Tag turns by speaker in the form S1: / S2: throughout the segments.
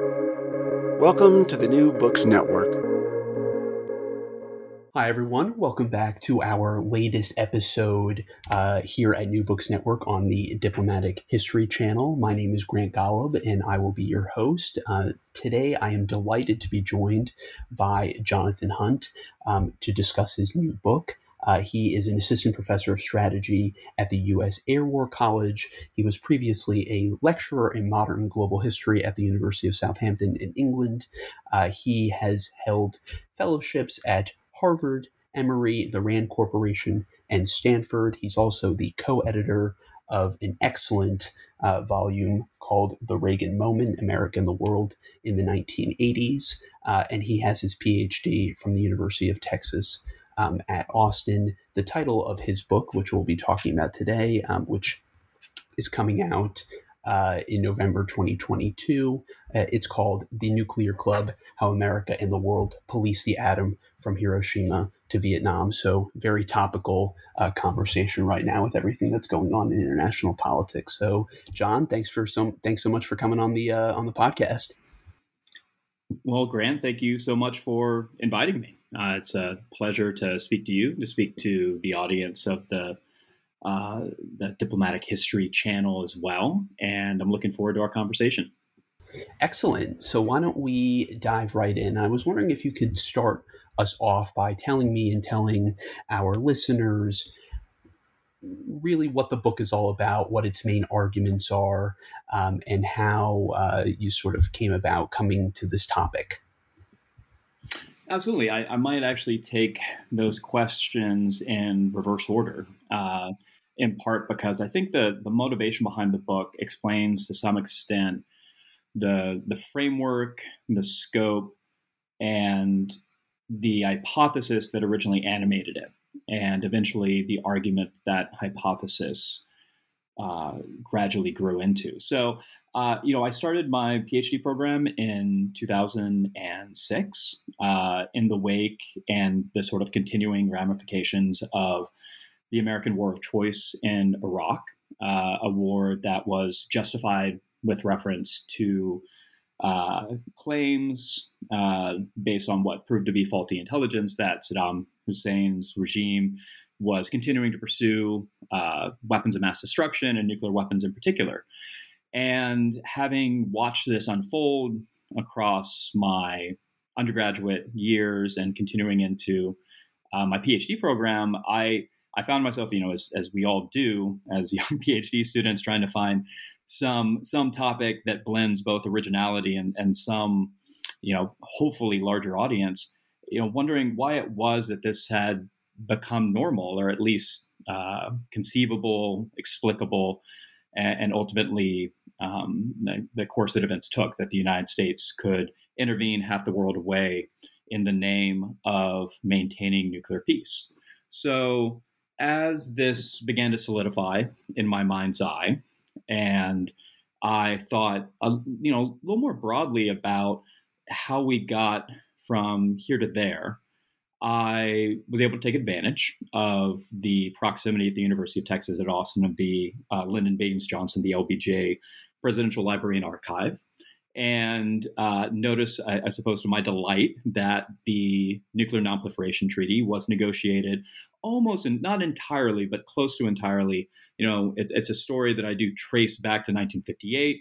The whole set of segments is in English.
S1: Welcome to the New Books Network.
S2: Hi, everyone. Welcome back to our latest episode uh, here at New Books Network on the Diplomatic History channel. My name is Grant Golub, and I will be your host. Uh, today, I am delighted to be joined by Jonathan Hunt um, to discuss his new book. Uh, he is an assistant professor of strategy at the U.S. Air War College. He was previously a lecturer in modern global history at the University of Southampton in England. Uh, he has held fellowships at Harvard, Emory, the Rand Corporation, and Stanford. He's also the co editor of an excellent uh, volume called The Reagan Moment America and the World in the 1980s. Uh, and he has his PhD from the University of Texas um, at Austin. The title of his book, which we'll be talking about today, um, which is coming out uh, in November 2022. Uh, it's called The Nuclear Club How America and the World Police the Atom from Hiroshima to Vietnam. So, very topical uh, conversation right now with everything that's going on in international politics. So, John, thanks for some thanks so much for coming on the uh, on the podcast.
S3: Well, Grant, thank you so much for inviting me. Uh, it's a pleasure to speak to you, to speak to the audience of the uh, the Diplomatic History channel as well. And I'm looking forward to our conversation.
S2: Excellent. So, why don't we dive right in? I was wondering if you could start us off by telling me and telling our listeners really what the book is all about, what its main arguments are, um, and how uh, you sort of came about coming to this topic.
S3: Absolutely. I, I might actually take those questions in reverse order. Uh, in part because I think the the motivation behind the book explains to some extent the the framework, the scope, and the hypothesis that originally animated it, and eventually the argument that hypothesis uh, gradually grew into. So, uh, you know, I started my PhD program in 2006 uh, in the wake and the sort of continuing ramifications of the American war of choice in Iraq, uh, a war that was justified with reference to uh, claims based on what proved to be faulty intelligence that Saddam Hussein's regime was continuing to pursue uh, weapons of mass destruction and nuclear weapons in particular. And having watched this unfold across my undergraduate years and continuing into uh, my PhD program, I I found myself, you know, as, as we all do as young PhD students, trying to find some some topic that blends both originality and and some, you know, hopefully larger audience. You know, wondering why it was that this had become normal, or at least uh, conceivable, explicable, and, and ultimately um, the, the course that events took that the United States could intervene half the world away in the name of maintaining nuclear peace. So as this began to solidify in my mind's eye, and I thought, you know, a little more broadly about how we got from here to there, I was able to take advantage of the proximity at the University of Texas at Austin of the uh, Lyndon Baines Johnson, the LBJ Presidential Library and Archive and uh, notice, I, I, suppose, to my delight, that the Nuclear Nonproliferation Treaty was negotiated almost, in, not entirely, but close to entirely. You know, it's, it's a story that I do trace back to 1958.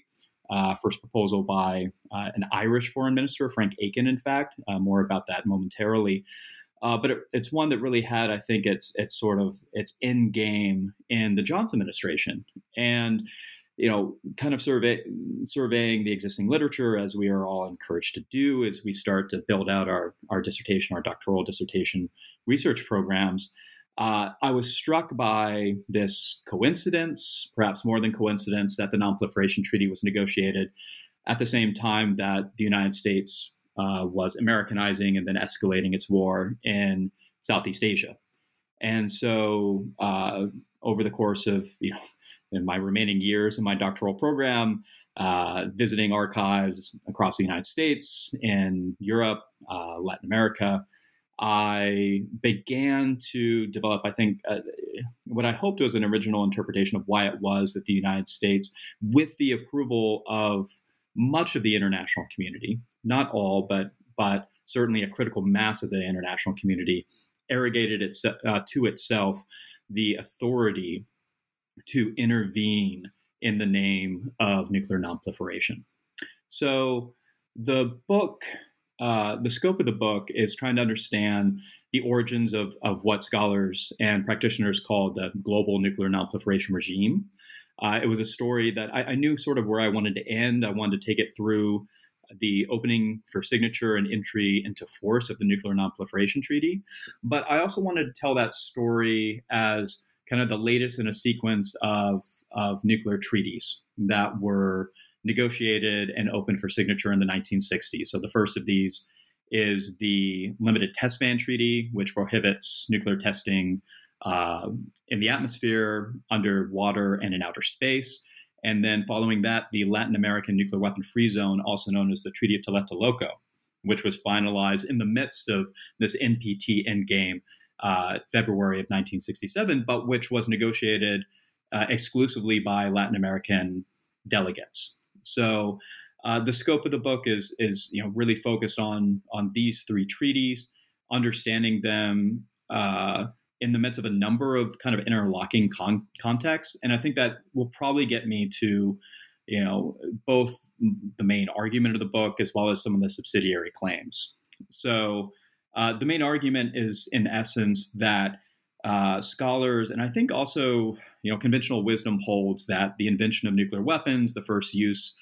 S3: Uh, first proposal by uh, an Irish foreign minister, Frank Aiken, in fact. Uh, more about that momentarily. Uh, but it, it's one that really had, I think, its its sort of its end game in the Johnson administration, and you know, kind of survey, surveying the existing literature as we are all encouraged to do as we start to build out our, our dissertation, our doctoral dissertation research programs. Uh, I was struck by this coincidence, perhaps more than coincidence, that the Nonproliferation Treaty was negotiated at the same time that the United States uh, was Americanizing and then escalating its war in Southeast Asia. And so, uh, over the course of you know in my remaining years in my doctoral program, uh, visiting archives across the United States, in Europe, uh, Latin America, I began to develop, I think, uh, what I hoped was an original interpretation of why it was that the United States, with the approval of much of the international community, not all, but but certainly a critical mass of the international community, arrogated its, uh, to itself the authority to intervene in the name of nuclear nonproliferation. So the book, uh, the scope of the book is trying to understand the origins of, of what scholars and practitioners call the global nuclear nonproliferation regime. Uh, it was a story that I, I, knew sort of where I wanted to end. I wanted to take it through the opening for signature and entry into force of the Nuclear Nonproliferation Treaty. But I also wanted to tell that story as kind of the latest in a sequence of, of nuclear treaties that were negotiated and opened for signature in the 1960s. So the first of these is the Limited Test Ban Treaty, which prohibits nuclear testing uh, in the atmosphere, underwater, and in outer space. And then following that, the Latin American Nuclear Weapon Free Zone, also known as the Treaty of Tlatelolco, which was finalized in the midst of this NPT endgame, uh, February of 1967, but which was negotiated uh, exclusively by Latin American delegates. So uh, the scope of the book is is you know really focused on on these three treaties, understanding them uh, in the midst of a number of kind of interlocking con- contexts. And I think that will probably get me to, you know, both the main argument of the book as well as some of the subsidiary claims. So uh, the main argument is, in essence, that uh, scholars and I think also, you know, conventional wisdom holds that the invention of nuclear weapons, the first use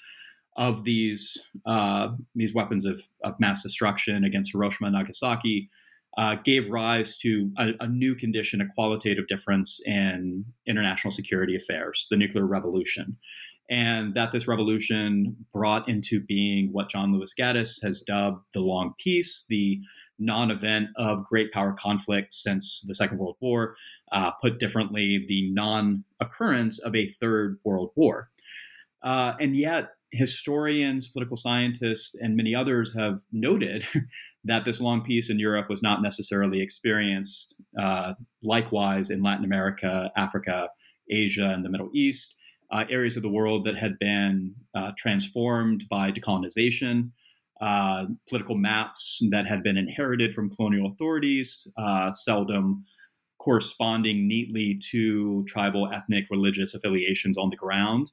S3: of these uh, these weapons of, of mass destruction against Hiroshima and Nagasaki uh, gave rise to a, a, new condition, a qualitative difference in international security affairs, the nuclear revolution. And that this revolution brought into being what John Lewis Gaddis has dubbed the long peace, the non event of great power conflict since the Second World War, uh, put differently, the non occurrence of a third world war. Uh, and yet, historians, political scientists, and many others have noted that this long peace in Europe was not necessarily experienced uh, likewise in Latin America, Africa, Asia, and the Middle East, uh, areas of the world that had been uh, transformed by decolonization. Uh, political maps that had been inherited from colonial authorities, uh, seldom corresponding neatly to tribal, ethnic, religious affiliations on the ground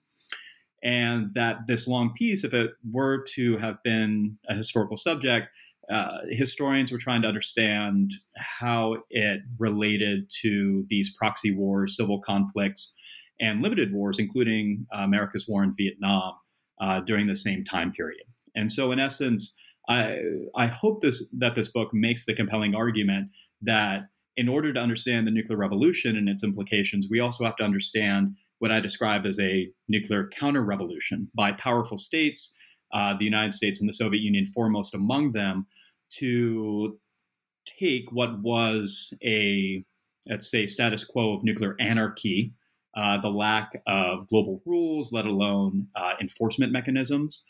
S3: and that this long peace, if it were to have been a historical subject, uh, historians were trying to understand how it related to these proxy wars, civil conflicts, and limited wars, including uh, America's war in Vietnam uh, during the same time period. And so, in essence, I, I hope this that this book makes the compelling argument that in order to understand the nuclear revolution and its implications, we also have to understand what I describe as a nuclear counter revolution by powerful states, uh, the United States and the Soviet Union foremost among them, to take what was a, let's say, status quo of nuclear anarchy, uh, the lack of global rules, let alone uh, enforcement mechanisms,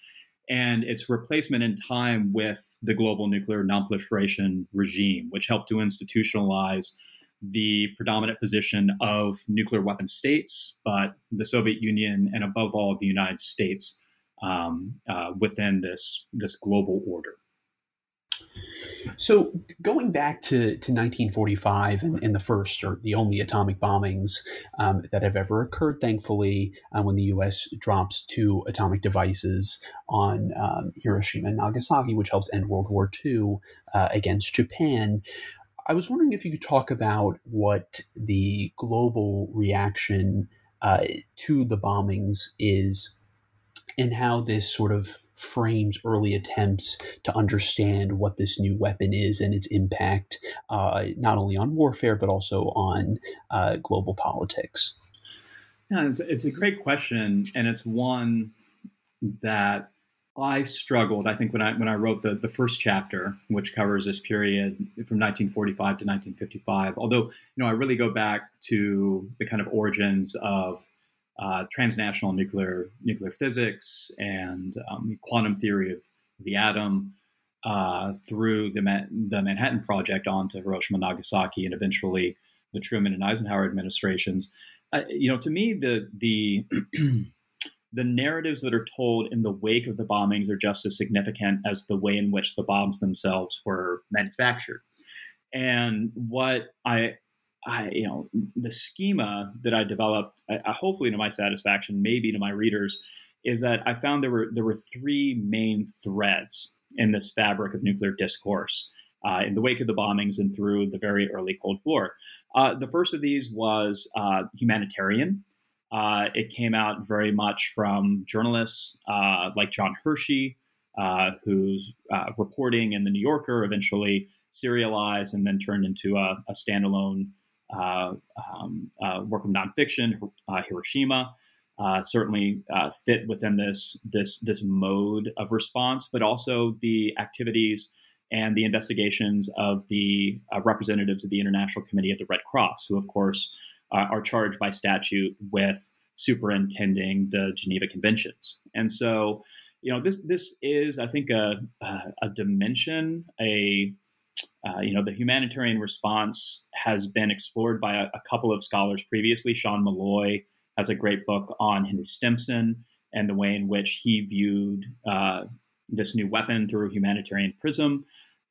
S3: and its replacement in time with the global nuclear nonproliferation regime, which helped to institutionalize the predominant position of nuclear weapon states, but the Soviet Union and above all the United States um, uh, within this this global order.
S2: So going back to, to 1945 and, and the first or the only atomic bombings um, that have ever occurred, thankfully, uh, when the U.S. drops two atomic devices on um, Hiroshima and Nagasaki, which helps end World War II uh, against Japan. I was wondering if you could talk about what the global reaction uh, to the bombings is and how this sort of frames early attempts to understand what this new weapon is and its impact, uh, not only on warfare, but also on uh, global politics.
S3: Yeah, it's, it's a great question. And it's one that I struggled. I think when I when I wrote the the first chapter, which covers this period from 1945 to 1955. Although you know, I really go back to the kind of origins of uh, transnational nuclear nuclear physics and um, quantum theory of the atom uh, through the the Manhattan Project onto Hiroshima, Nagasaki, and eventually the Truman and Eisenhower administrations. Uh, you know, to me, the the the narratives that are told in the wake of the bombings are just as significant as the way in which the bombs themselves were manufactured. And what I, I you know, the schema that I developed, I, hopefully to my satisfaction, maybe to my readers, is that I found there were there were three main threads in this fabric of nuclear discourse. Uh, in the wake of the bombings and through the very early Cold War. Uh, the first of these was uh, humanitarian, uh, it came out very much from journalists uh, like John Hersey, uh, whose uh, reporting in the New Yorker eventually serialized and then turned into a, a standalone uh, um, work of nonfiction. Hiroshima certainly fit within this this this mode of response, but also the activities and the investigations of the representatives of the International Committee of the Red Cross, who, of course, uh, are charged by statute with superintending the Geneva Conventions. And so, you know, this this is, I think, a a, dimension, a uh, you know, the humanitarian response has been explored by a, a, couple of scholars previously. Sean Malloy has a great book on Henry Stimson and the way in which he viewed uh, this new weapon through a humanitarian prism.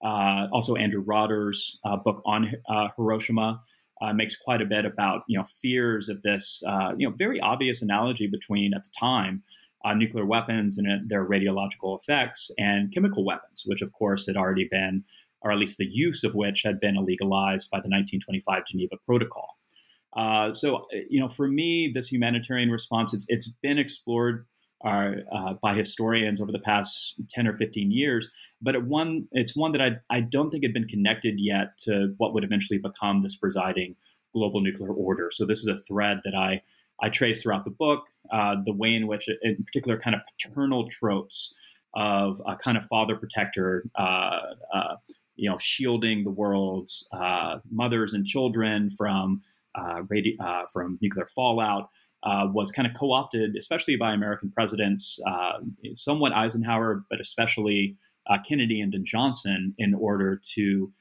S3: Uh, also, Andrew Rotter's uh, book on uh, Hiroshima uh, makes quite a bit about you know fears of this uh, you know very obvious analogy between at the time uh, nuclear weapons and uh, their radiological effects and chemical weapons, which of course had already been, or at least the use of which had been illegalized by the 1925 Geneva Protocol. Uh, so uh, you know for me, this humanitarian response it's, it's been explored uh, uh, by historians over the past 10 or 15 years. But it one, it's one that I, I don't think had been connected yet to what would eventually become this presiding global nuclear order. So this is a thread that I, I trace throughout the book, uh, the way in which, in particular, kind of paternal tropes of a kind of father protector, uh, uh, you know, shielding the world's uh, mothers and children from radi- from nuclear fallout uh, was kind of co opted, especially by American presidents, uh, somewhat Eisenhower, but especially uh, Kennedy and then Johnson, in order to,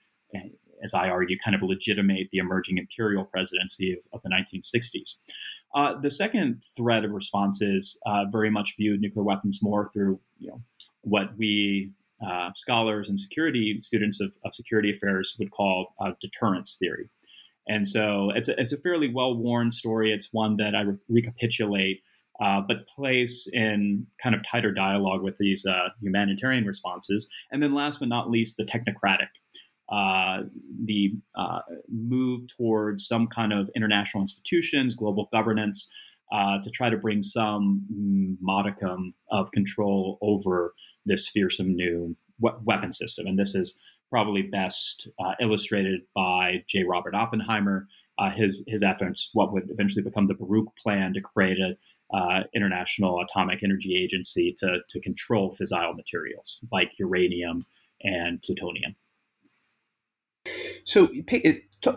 S3: as I argue, kind of legitimate the emerging imperial presidency of, of the 1960s. Uh, the second thread of responses uh, very much viewed nuclear weapons more through, you know, what we uh, scholars and security students of, of, security affairs would call deterrence theory. And so it's a, it's a fairly well worn story. It's one that I re- recapitulate, uh, but place in kind of tighter dialogue with these uh, humanitarian responses. And then last but not least, the technocratic. Uh, the uh, move towards some kind of international institutions, global governance, uh, to try to bring some modicum of control over this fearsome new we- weapon system. And this is probably best uh, illustrated by J. Robert Oppenheimer. Uh, his his efforts, what would eventually become the Baruch Plan to create an uh, international atomic energy agency to to control fissile materials like uranium and plutonium.
S2: So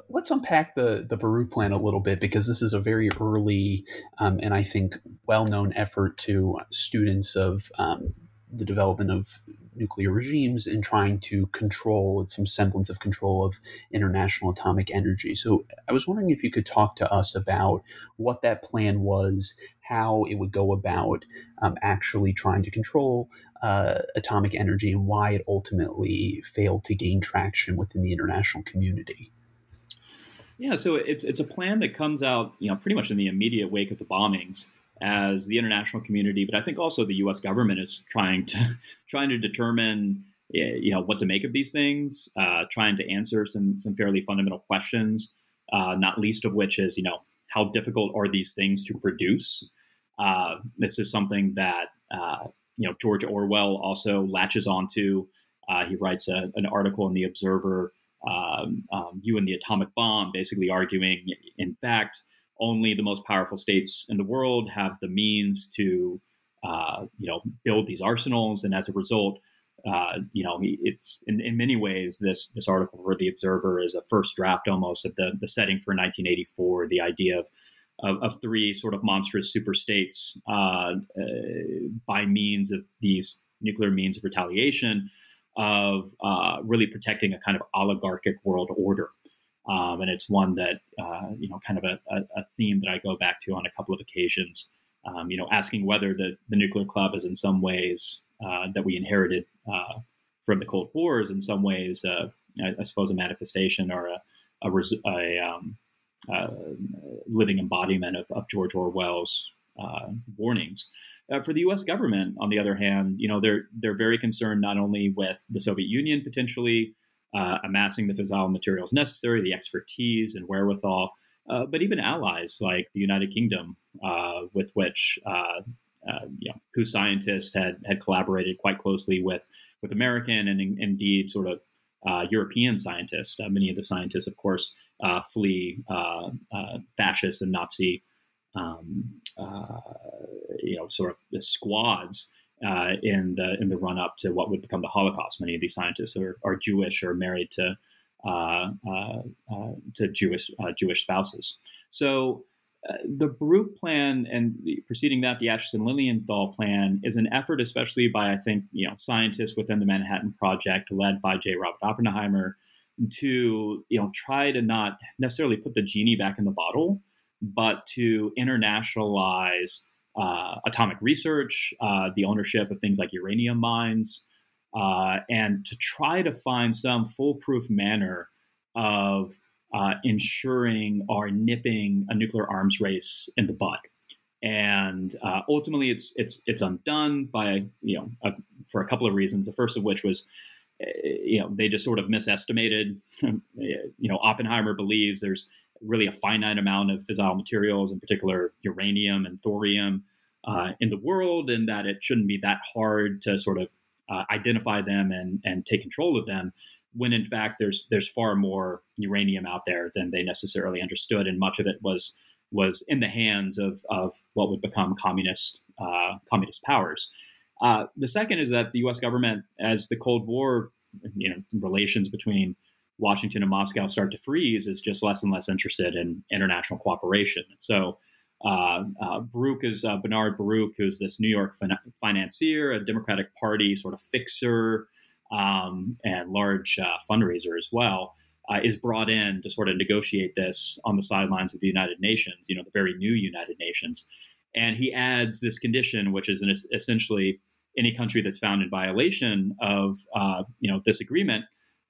S2: let's unpack the the Baruch Plan a little bit because this is a very early um, and I think well known effort to students of um, the development of nuclear regimes and trying to control some semblance of control of international atomic energy. So I was wondering if you could talk to us about what that plan was, how it would go about um, actually trying to control uh, atomic energy, and why it ultimately failed to gain traction within the international community.
S3: Yeah, so it's it's a plan that comes out, you know, pretty much in the immediate wake of the bombings as the international community, but I think also the U.S. government is trying to trying to determine you know what to make of these things, uh, trying to answer some some fairly fundamental questions. Uh, not least of which is you know how difficult are these things to produce. Uh, this is something that uh, you know George Orwell also latches onto. Uh, he writes a, an article in the Observer, um, um, "You and the Atomic Bomb," basically arguing, in fact only the most powerful states in the world have the means to, uh, you know, build these arsenals, and as a result, uh, you know, it's in, in many ways this this article for the Observer is a first draft almost of the the setting for 1984. The idea of of, of three sort of monstrous super states uh, uh by means of these nuclear means of retaliation of uh, really protecting a kind of oligarchic world order. Um, and it's one that uh, you know, kind of a, a, theme that I go back to on a couple of occasions um, you know, asking whether the, the nuclear club is in some ways uh, that we inherited uh, from the Cold War is in some ways, uh, I, I, suppose, a manifestation or a, a, a um, uh, living embodiment of, of George Orwell's uh, warnings. Uh, for the U.S. government, on the other hand, you know they're they're very concerned not only with the Soviet Union potentially amassing the fissile materials necessary, the expertise and wherewithal, but even allies like the United Kingdom, with which uh, you know, whose scientists had had collaborated quite closely with with American and in, indeed sort of uh, European scientists. Uh, many of the scientists, of course, uh, flee uh, uh, fascist and Nazi, um, you know, sort of squads. Uh, in the in the run up to what would become the Holocaust, many of these scientists are, are Jewish or married to uh, uh, to Jewish Jewish spouses. So uh, the Baruch plan and preceding that, the Acheson Lilienthal plan is an effort, especially by I think you know scientists within the Manhattan Project, led by J. Robert Oppenheimer, to you know try to not necessarily put the genie back in the bottle, but to internationalize uh, atomic research, uh, the ownership of things like uranium mines, uh, and to try to find some foolproof manner of uh, ensuring or nipping a nuclear arms race in the bud. And uh, ultimately, it's it's it's undone by you know a, for a couple of reasons. The first of which was eh, you know they just sort of misestimated. you know, Oppenheimer believes there's really a finite amount of fissile materials, in particular uranium and thorium, uh, in the world, and that it shouldn't be that hard to sort of uh, identify them and and take control of them when in fact there's there's far more uranium out there than they necessarily understood, and much of it was was in the hands of of what would become communist uh, communist powers. Uh, the second is that the U.S. government, as the Cold War, you know, relations between Washington and Moscow start to freeze, is just less and less interested in international cooperation. So. Uh, uh, Baruch is uh, Bernard Baruch, who's this New York fin- financier, a Democratic Party sort of fixer, um, and large uh, fundraiser as well, uh, is brought in to sort of negotiate this on the sidelines of the United Nations, you know, the very new United Nations. And he adds this condition, which is an, essentially any country that's found in violation of, uh, you know, this agreement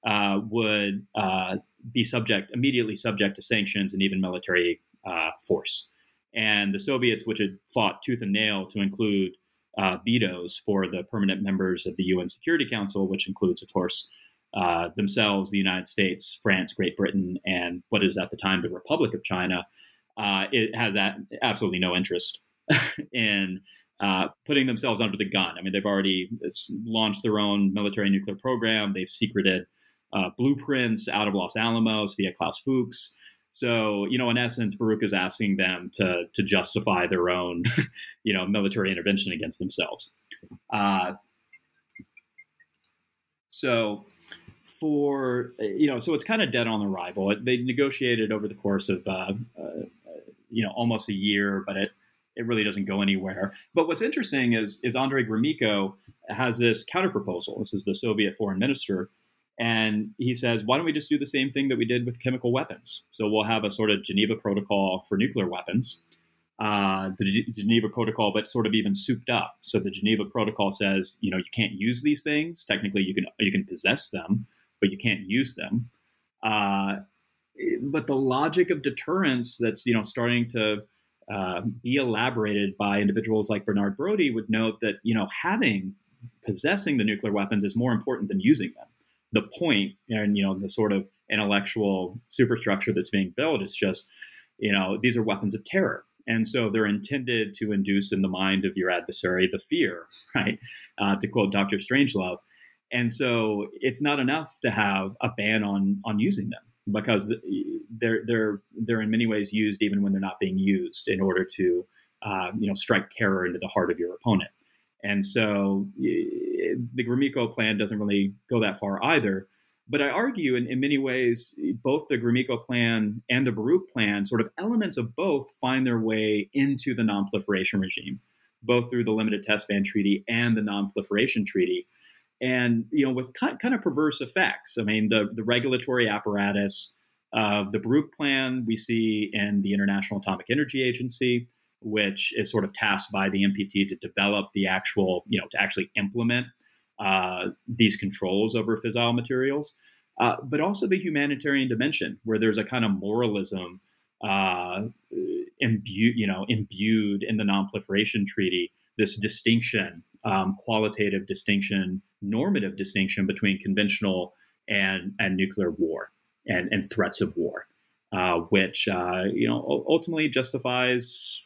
S3: uh, would uh, be subject, immediately subject to sanctions and even military uh, force. And the Soviets, which had fought tooth and nail to include uh, vetoes for the permanent members of the UN Security Council, which includes, of course, uh, themselves, the United States, France, Great Britain, and what is at the time the Republic of China. It has absolutely no interest in uh, putting themselves under the gun. I mean, they've already launched their own military nuclear program. They've secreted uh, blueprints out of Los Alamos via Klaus Fuchs. So, you know, in essence, Baruch is asking them to to justify their own, you know, military intervention against themselves. Uh, so, for you know, so it's kind of dead on arrival. They negotiated over the course of uh, uh, you know almost a year, but it it really doesn't go anywhere. But what's interesting is is Andrei Gromyko has this counterproposal. This is the Soviet foreign minister and he says, why don't we just do the same thing that we did with chemical weapons? So we'll have a sort of Geneva Protocol for nuclear weapons, uh, the G- Geneva Protocol, but sort of even souped up. So the Geneva Protocol says, you know, you can't use these things. Technically, you can you can possess them, but you can't use them. Uh, but the logic of deterrence that's you know starting to uh, be elaborated by individuals like Bernard Brodie would note that you know having possessing the nuclear weapons is more important than using them the point and you know the sort of intellectual superstructure that's being built is just you know these are weapons of terror. And so they're intended to induce in the mind of your adversary the fear right? Uh, to quote dr strangelove. And so it's not enough to have a ban on on using them because they're they're they're in many ways used even when they're not being used in order to uh, you know strike terror into the heart of your opponent and so the Gromyko plan doesn't really go that far either. But I argue in, in many ways, both the Gromyko plan and the Baruch plan, sort of elements of both, find their way into the nonproliferation regime, both through the Limited Test Ban Treaty and the Nonproliferation Treaty. And, you know, with kind of perverse effects. I mean, the, the regulatory apparatus of the Baruch plan we see in the International Atomic Energy Agency which is sort of tasked by the NPT to develop the actual, you know, to actually implement uh, these controls over fissile materials, uh, but also the humanitarian dimension, where there's a kind of moralism uh, imbued, you know, imbued in the Non-Proliferation Treaty. This distinction, um, qualitative distinction, normative distinction between conventional and and nuclear war and and threats of war, uh, which uh, you know ultimately justifies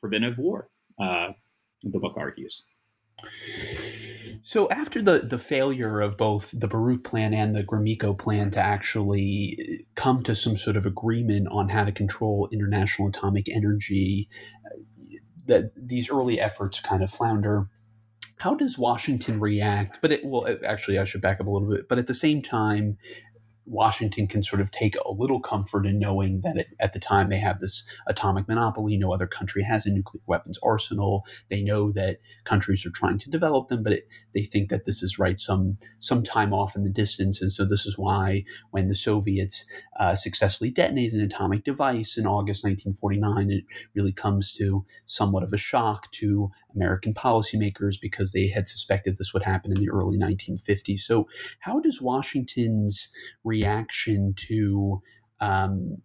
S3: preventive war. Uh, the book argues.
S2: So after the, the failure of both the Baruch plan and the Gromyko plan to actually come to some sort of agreement on how to control international atomic energy, that these early efforts kind of flounder. How does Washington react? But it well, actually, I should back up a little bit. But at the same time, Washington can sort of take a little comfort in knowing that it, at the time they have this atomic monopoly. No other country has a nuclear weapons arsenal. They know that countries are trying to develop them, but it, they think that this is right some some time off in the distance. And so this is why when the Soviets uh, successfully detonated an atomic device in August 1949, it really comes to somewhat of a shock to American policymakers because they had suspected this would happen in the early 1950s. So, how does Washington's reaction to um,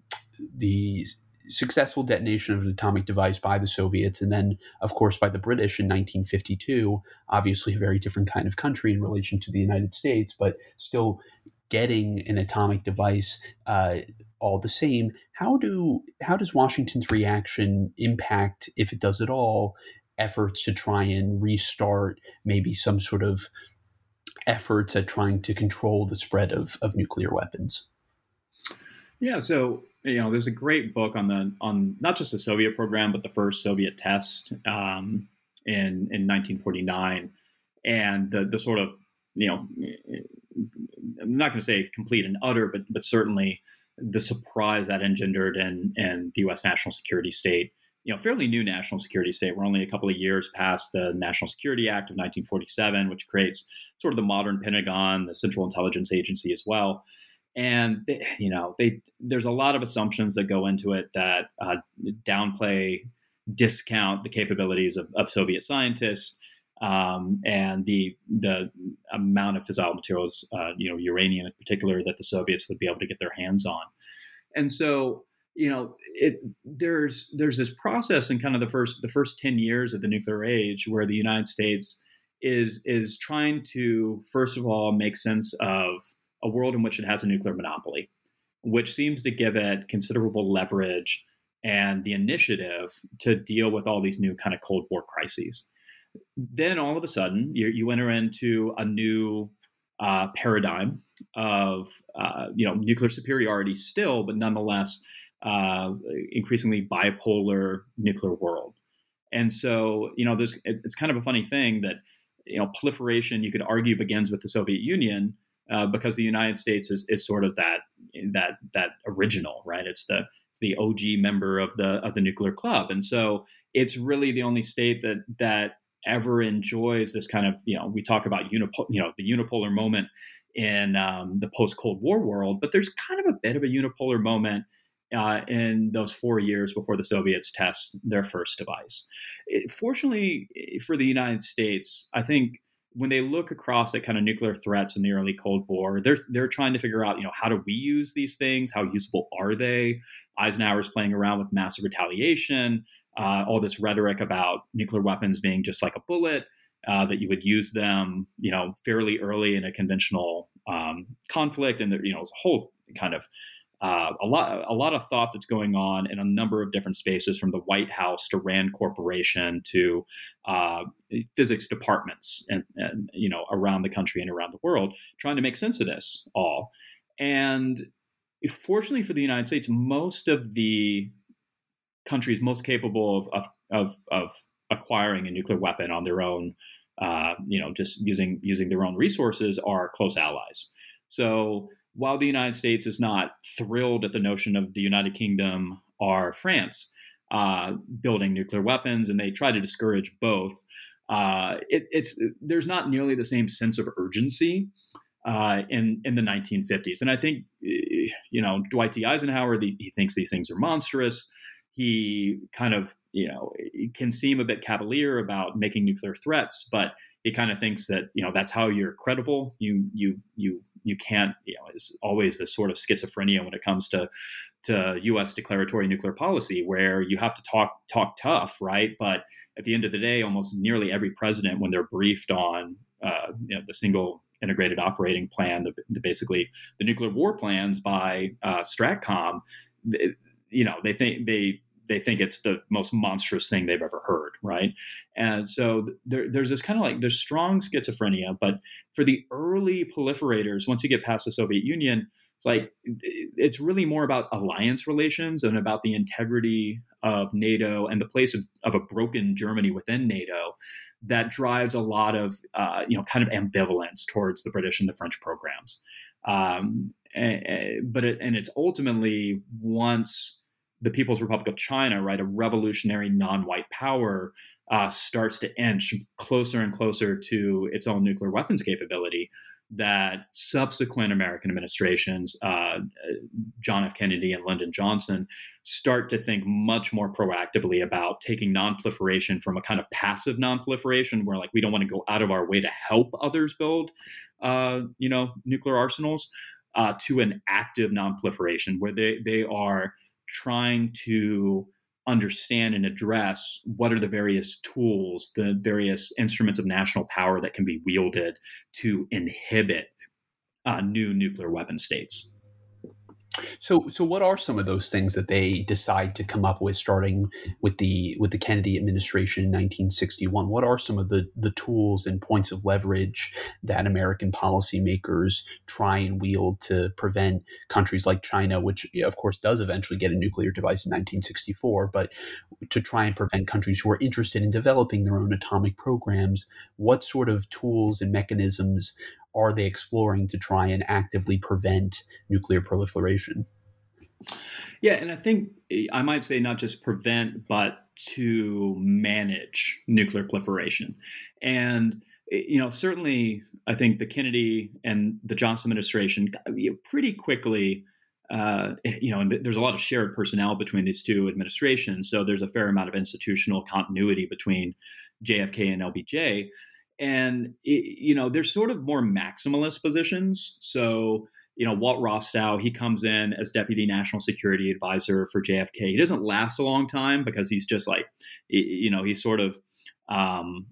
S2: the successful detonation of an atomic device by the Soviets and then, of course, by the British in 1952, obviously a very different kind of country in relation to the United States, but still getting an atomic device uh, all the same. How do how does Washington's reaction impact, if it does at all, efforts to try and restart maybe some sort of efforts at trying to control the spread of, of nuclear weapons.
S3: Yeah, so you know, there's a great book on the on not just the Soviet program, but the first Soviet test um, in in 1949, and the the sort of you know, I'm not going to say complete and utter, but but certainly the surprise that engendered in in the U.S. national security state you know, fairly new national security state. We're only a couple of years past the National Security Act of 1947, which creates sort of the modern Pentagon, the Central Intelligence Agency as well. And they, you know, they there's a lot of assumptions that go into it that uh, downplay, discount the capabilities of, of Soviet scientists um, and the the amount of fissile materials, uh, you know, uranium in particular, that the Soviets would be able to get their hands on. And so you know it there's there's this process in kind of the first the first 10 years of the nuclear age where the united states is is trying to first of all make sense of a world in which it has a nuclear monopoly which seems to give it considerable leverage and the initiative to deal with all these new kind of cold war crises. Then all of a sudden you, you enter into a new uh, paradigm of uh, you know nuclear superiority still but nonetheless uh, increasingly bipolar nuclear world. And so, you know, this it's kind of a funny thing that you know proliferation you could argue begins with the Soviet Union uh, because the United States is, is sort of that that that original, right? It's the it's the OG member of the of the nuclear club, and so it's really the only state that that ever enjoys this kind of you know we talk about unipo- you know the unipolar moment in um, the post Cold War world, but there's kind of a bit of a unipolar moment uh, in those four years before the Soviets test their first device. It, fortunately for the United States, I think when they look across at kind of nuclear threats in the early Cold War, they're they're trying to figure out, you know, how do we use these things? How usable are they? Eisenhower's playing around with massive retaliation, uh, all this rhetoric about nuclear weapons being just like a bullet, uh, that you would use them, you know, fairly early in a conventional um, conflict, and there, you know, a whole kind of uh, a lot a lot of thought that's going on in a number of different spaces, from the White House to Rand Corporation to uh, physics departments, and, and you know around the country and around the world, trying to make sense of this all. And fortunately for the United States, most of the countries most capable of of, of, of acquiring a nuclear weapon on their own, uh, you know, just using using their own resources, are close allies. So while the United States is not thrilled at the notion of the United Kingdom or France uh, building nuclear weapons, and they try to discourage both, uh, it, it's there's not nearly the same sense of urgency uh, in in the 1950s. And I think you know Dwight D. Eisenhower the, he thinks these things are monstrous. he kind of you know can seem a bit cavalier about making nuclear threats, but he kind of thinks that you know that's how you're credible. You you you you can't you know is always this sort of schizophrenia when it comes to to U.S. declaratory nuclear policy, where you have to talk talk tough, right? But at the end of the day, almost nearly every president, when they're briefed on uh, you know the single integrated operating plan, the, the, basically the nuclear war plans by uh, Stratcom, you know they think they they think it's the most monstrous thing they've ever heard, right? And so there, there's this kind of like there's strong schizophrenia, but for the early proliferators, once you get past the Soviet Union, it's like it's really more about alliance relations and about the integrity of NATO and the place of, of a broken Germany within NATO that drives a lot of uh, you know kind of ambivalence towards the British and the French programs. Um, and, but it, and it's ultimately once the People's Republic of China, right, a revolutionary non-white power, uh, starts to inch closer and closer to its own nuclear weapons capability. That subsequent American administrations, uh, John F. Kennedy and Lyndon Johnson, start to think much more proactively about taking nonproliferation from a kind of passive nonproliferation, where like we don't want to go out of our way to help others build, uh, you know, nuclear arsenals, uh, to an active nonproliferation, where they they are trying to understand and address what are the various tools, the various instruments of national power that can be wielded to inhibit uh, new nuclear weapon states.
S2: So, so what are some of those things that they decide to come up with, starting with the with the Kennedy administration in 1961? What are some of the the tools and points of leverage that American policymakers try and wield to prevent countries like China, which of course does eventually get a nuclear device in 1964, but to try and prevent countries who are interested in developing their own atomic programs? What sort of tools and mechanisms are they exploring to try and actively prevent nuclear proliferation?
S3: Yeah, and I think eh, I might say not just prevent, but to manage nuclear proliferation. And eh, you know, certainly, I think the Kennedy and the Johnson administration uh, pretty quickly. Uh, eh, you know, and there's a lot of shared personnel between these two administrations, so there's a fair amount of institutional continuity between JFK and LBJ and it, you know there's sort of more maximalist positions. So you know walt rostow he comes in as deputy national security advisor for jfk he doesn't last a long time because he's just like you know he's sort of um,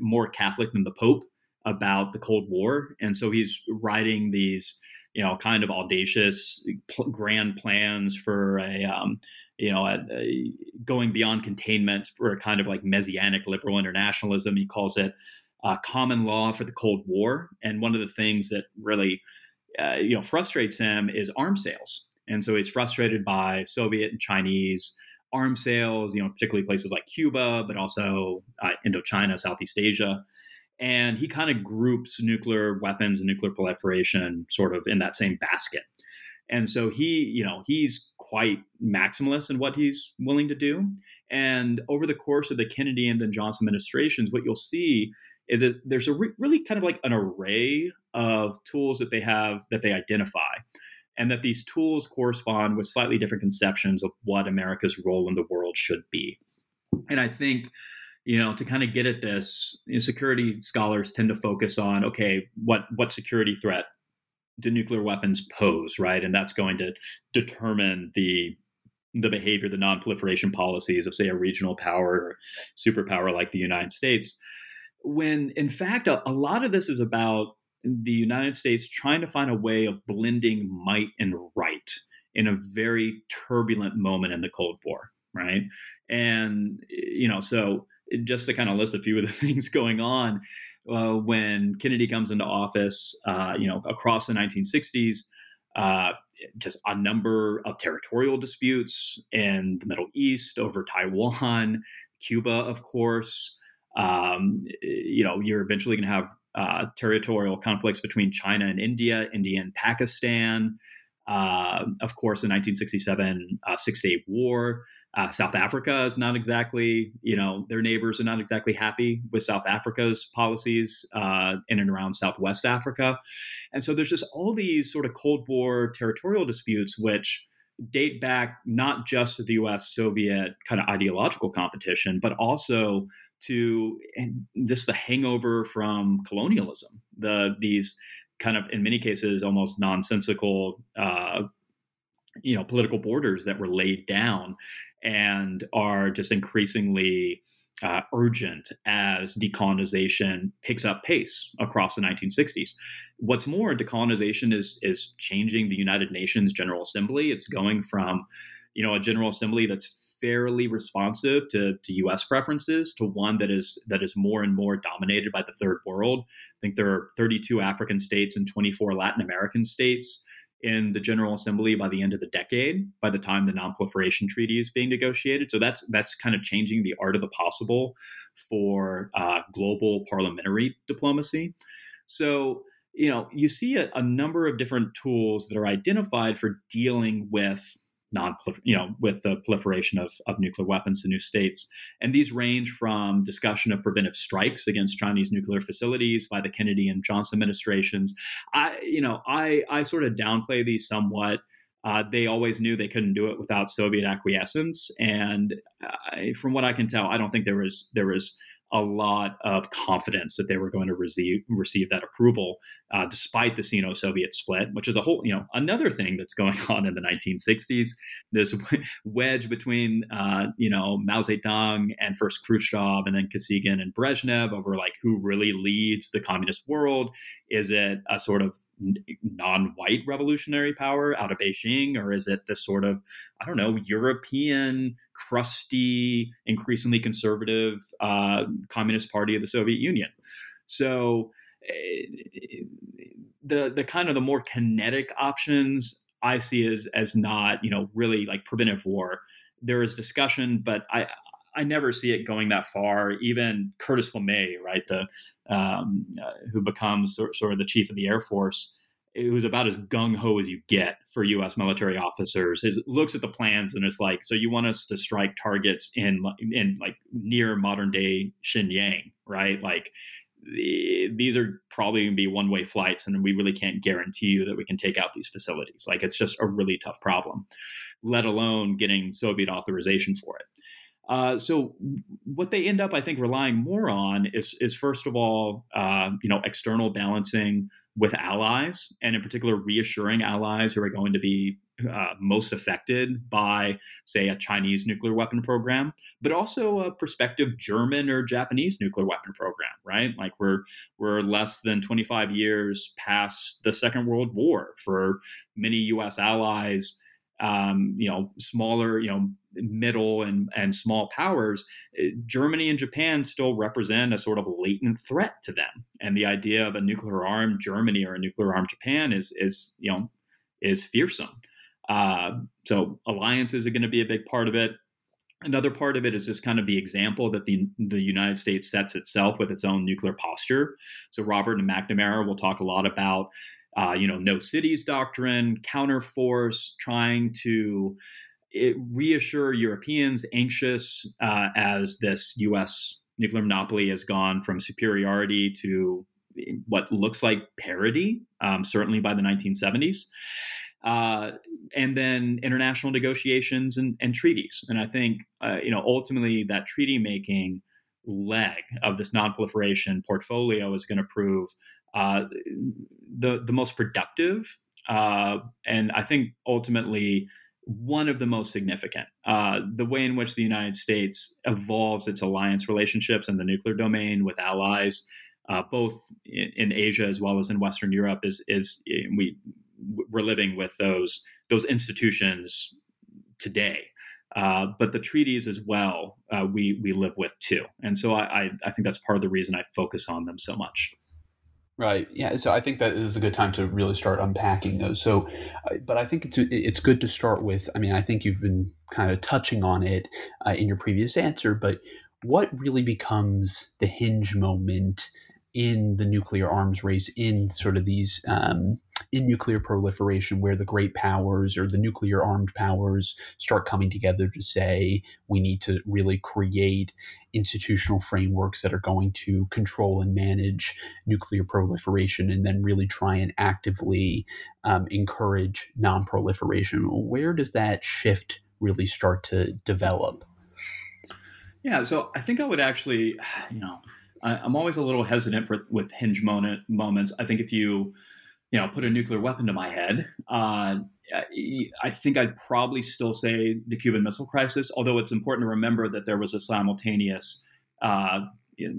S3: more catholic than the pope about the cold war. And so he's writing these you know kind of audacious grand plans for a um, you know, going beyond containment for a kind of like messianic liberal internationalism. He calls it uh, common law for the Cold War. And one of the things that really, uh, you know, frustrates him is arms sales. And so he's frustrated by Soviet and Chinese arms sales, you know, particularly places like Cuba, but also uh, Indochina, Southeast Asia. And he kind of groups nuclear weapons and nuclear proliferation sort of in that same basket. And so he, you know, he's quite maximalist in what he's willing to do. And over the course of the Kennedy and then Johnson administrations, what you'll see is that there's a re- really kind of like an array of tools that they have that they identify. And that these tools correspond with slightly different conceptions of what America's role in the world should be. And I think, you know, to kind of get at this, you know, security scholars tend to focus on okay, what what security threat do nuclear weapons pose, right? And that's going to determine the the behavior, the non-proliferation policies of, say, a regional power or superpower like the United States. When in fact, a, a lot of this is about the United States trying to find a way of blending might and right in a very turbulent moment in the Cold War, right? And you know, so just to kind of list a few of the things going on uh, when Kennedy comes into office, uh, you know, across the 1960s, uh, just a number of territorial disputes in the Middle East over Taiwan, Cuba, of course. Um, you know, you're eventually going to have uh, territorial conflicts between China and India, India and Pakistan. Uh, of course, the 1967 uh, Six Day War. Uh, South Africa is not exactly, you know, their neighbors are not exactly happy with South Africa's policies uh, in and around Southwest Africa. And so there's just all these sort of Cold War territorial disputes, which date back not just to the US Soviet kind of ideological competition, but also to just the hangover from colonialism. The these kind of in many cases almost nonsensical uh, you know political borders that were laid down and are just increasingly uh, urgent as decolonization picks up pace across the 1960s. What's more, decolonization is is changing the United Nations General Assembly. It's going from, you know, a General Assembly that's fairly responsive to, to U.S. preferences to one that is that is more and more dominated by the Third World. I think there are 32 African states and 24 Latin American states in the General Assembly by the end of the decade, by the time the Nonproliferation Treaty is being negotiated. So that's that's kind of changing the art of the possible for uh, global parliamentary diplomacy. So you know you see a, a number of different tools that are identified for dealing with non you know with the proliferation of, of nuclear weapons to new states. And these range from discussion of preventive strikes against chinese nuclear facilities by the kennedy and johnson administrations. I you know i i sort of downplay these somewhat. Uh, they always knew they couldn't do it without soviet acquiescence. And uh, from what i can tell i don't think there was there was a lot of confidence that they were going to receive receive that approval, uh, despite the Sino-Soviet split, which is a whole you know another thing that's going on in the 1960s. This wedge between uh, you know Mao Zedong and first Khrushchev, and then Kosygin and Brezhnev over like who really leads the communist world. Is it a sort of non-white revolutionary power out of Beijing, or is it this sort of I don't know European crusty, increasingly conservative uh, Communist Party of the Soviet Union? So uh, the the kind of the more kinetic options I see as as not you know really like preventive war. There is discussion, but I I never see it going that far. Even Curtis LeMay, right, the um, uh, who becomes sort, of the chief of the Air Force, who's about as gung ho as you get for U.S. military officers. Looks at the plans and it's like, so you want us to strike targets in in like near modern day Xinjiang, right? Like these are probably going to be one way flights, and we really can't guarantee you that we can take out these facilities. Like it's just a really tough problem, let alone getting Soviet authorization for it. Uh, so what they end up, I think, relying more on is, is first of all, uh, you know, external balancing with allies, and in particular, reassuring allies who are going to be uh, most affected by, say, a Chinese nuclear weapon program, but also a prospective German or Japanese nuclear weapon program. Right, like we're we're less than 25 years past the Second World War for many U.S. allies um, you know, smaller, you know, middle and, and small powers, eh, Germany and Japan still represent a sort of latent threat to them. And the idea of a nuclear armed Germany or a nuclear armed Japan is, is you know, is fearsome. Uh, so alliances are going to be a big part of it. Another part of it is just kind of the example that the the United States sets itself with its own nuclear posture. So Robert and McNamara will talk a lot about uh, you know, no cities doctrine, counterforce, trying to it, reassure Europeans anxious uh, as this U.S. nuclear monopoly has gone from superiority to what looks like parity, um, certainly by the 1970s. Uh, and then international negotiations and, and treaties. And I think, uh, you know, ultimately that treaty making leg of this nonproliferation portfolio is going to prove uh, the the most productive, uh, and I think ultimately one of the most significant. Uh, the way in which the United States evolves its alliance relationships in the nuclear domain with allies, uh, both in, in, Asia as well as in Western Europe, is is we we're living with those those institutions today. Uh, but the treaties as well, uh, we we live with too, and so I, I, I think that's part of the reason I focus on them so much.
S2: Right. Yeah. So I think that is a good time to really start unpacking those. So, uh, but I think it's it's good to start with. I mean, I think you've been kind of touching on it uh, in your previous answer, but what really becomes the hinge moment in the nuclear arms race in sort of these um, in nuclear proliferation where the great powers or the nuclear armed powers start coming together to say we need to really create institutional frameworks that are going to control and manage nuclear proliferation and then really try and actively um, encourage non-proliferation where does that shift really start to develop
S3: yeah so i think i would actually you know I, am always a little hesitant for, with hinge moment, moments. I think if you, you know, put a nuclear weapon to my head, uh, I think I'd probably still say the Cuban Missile Crisis. Although it's important to remember that there was a simultaneous uh,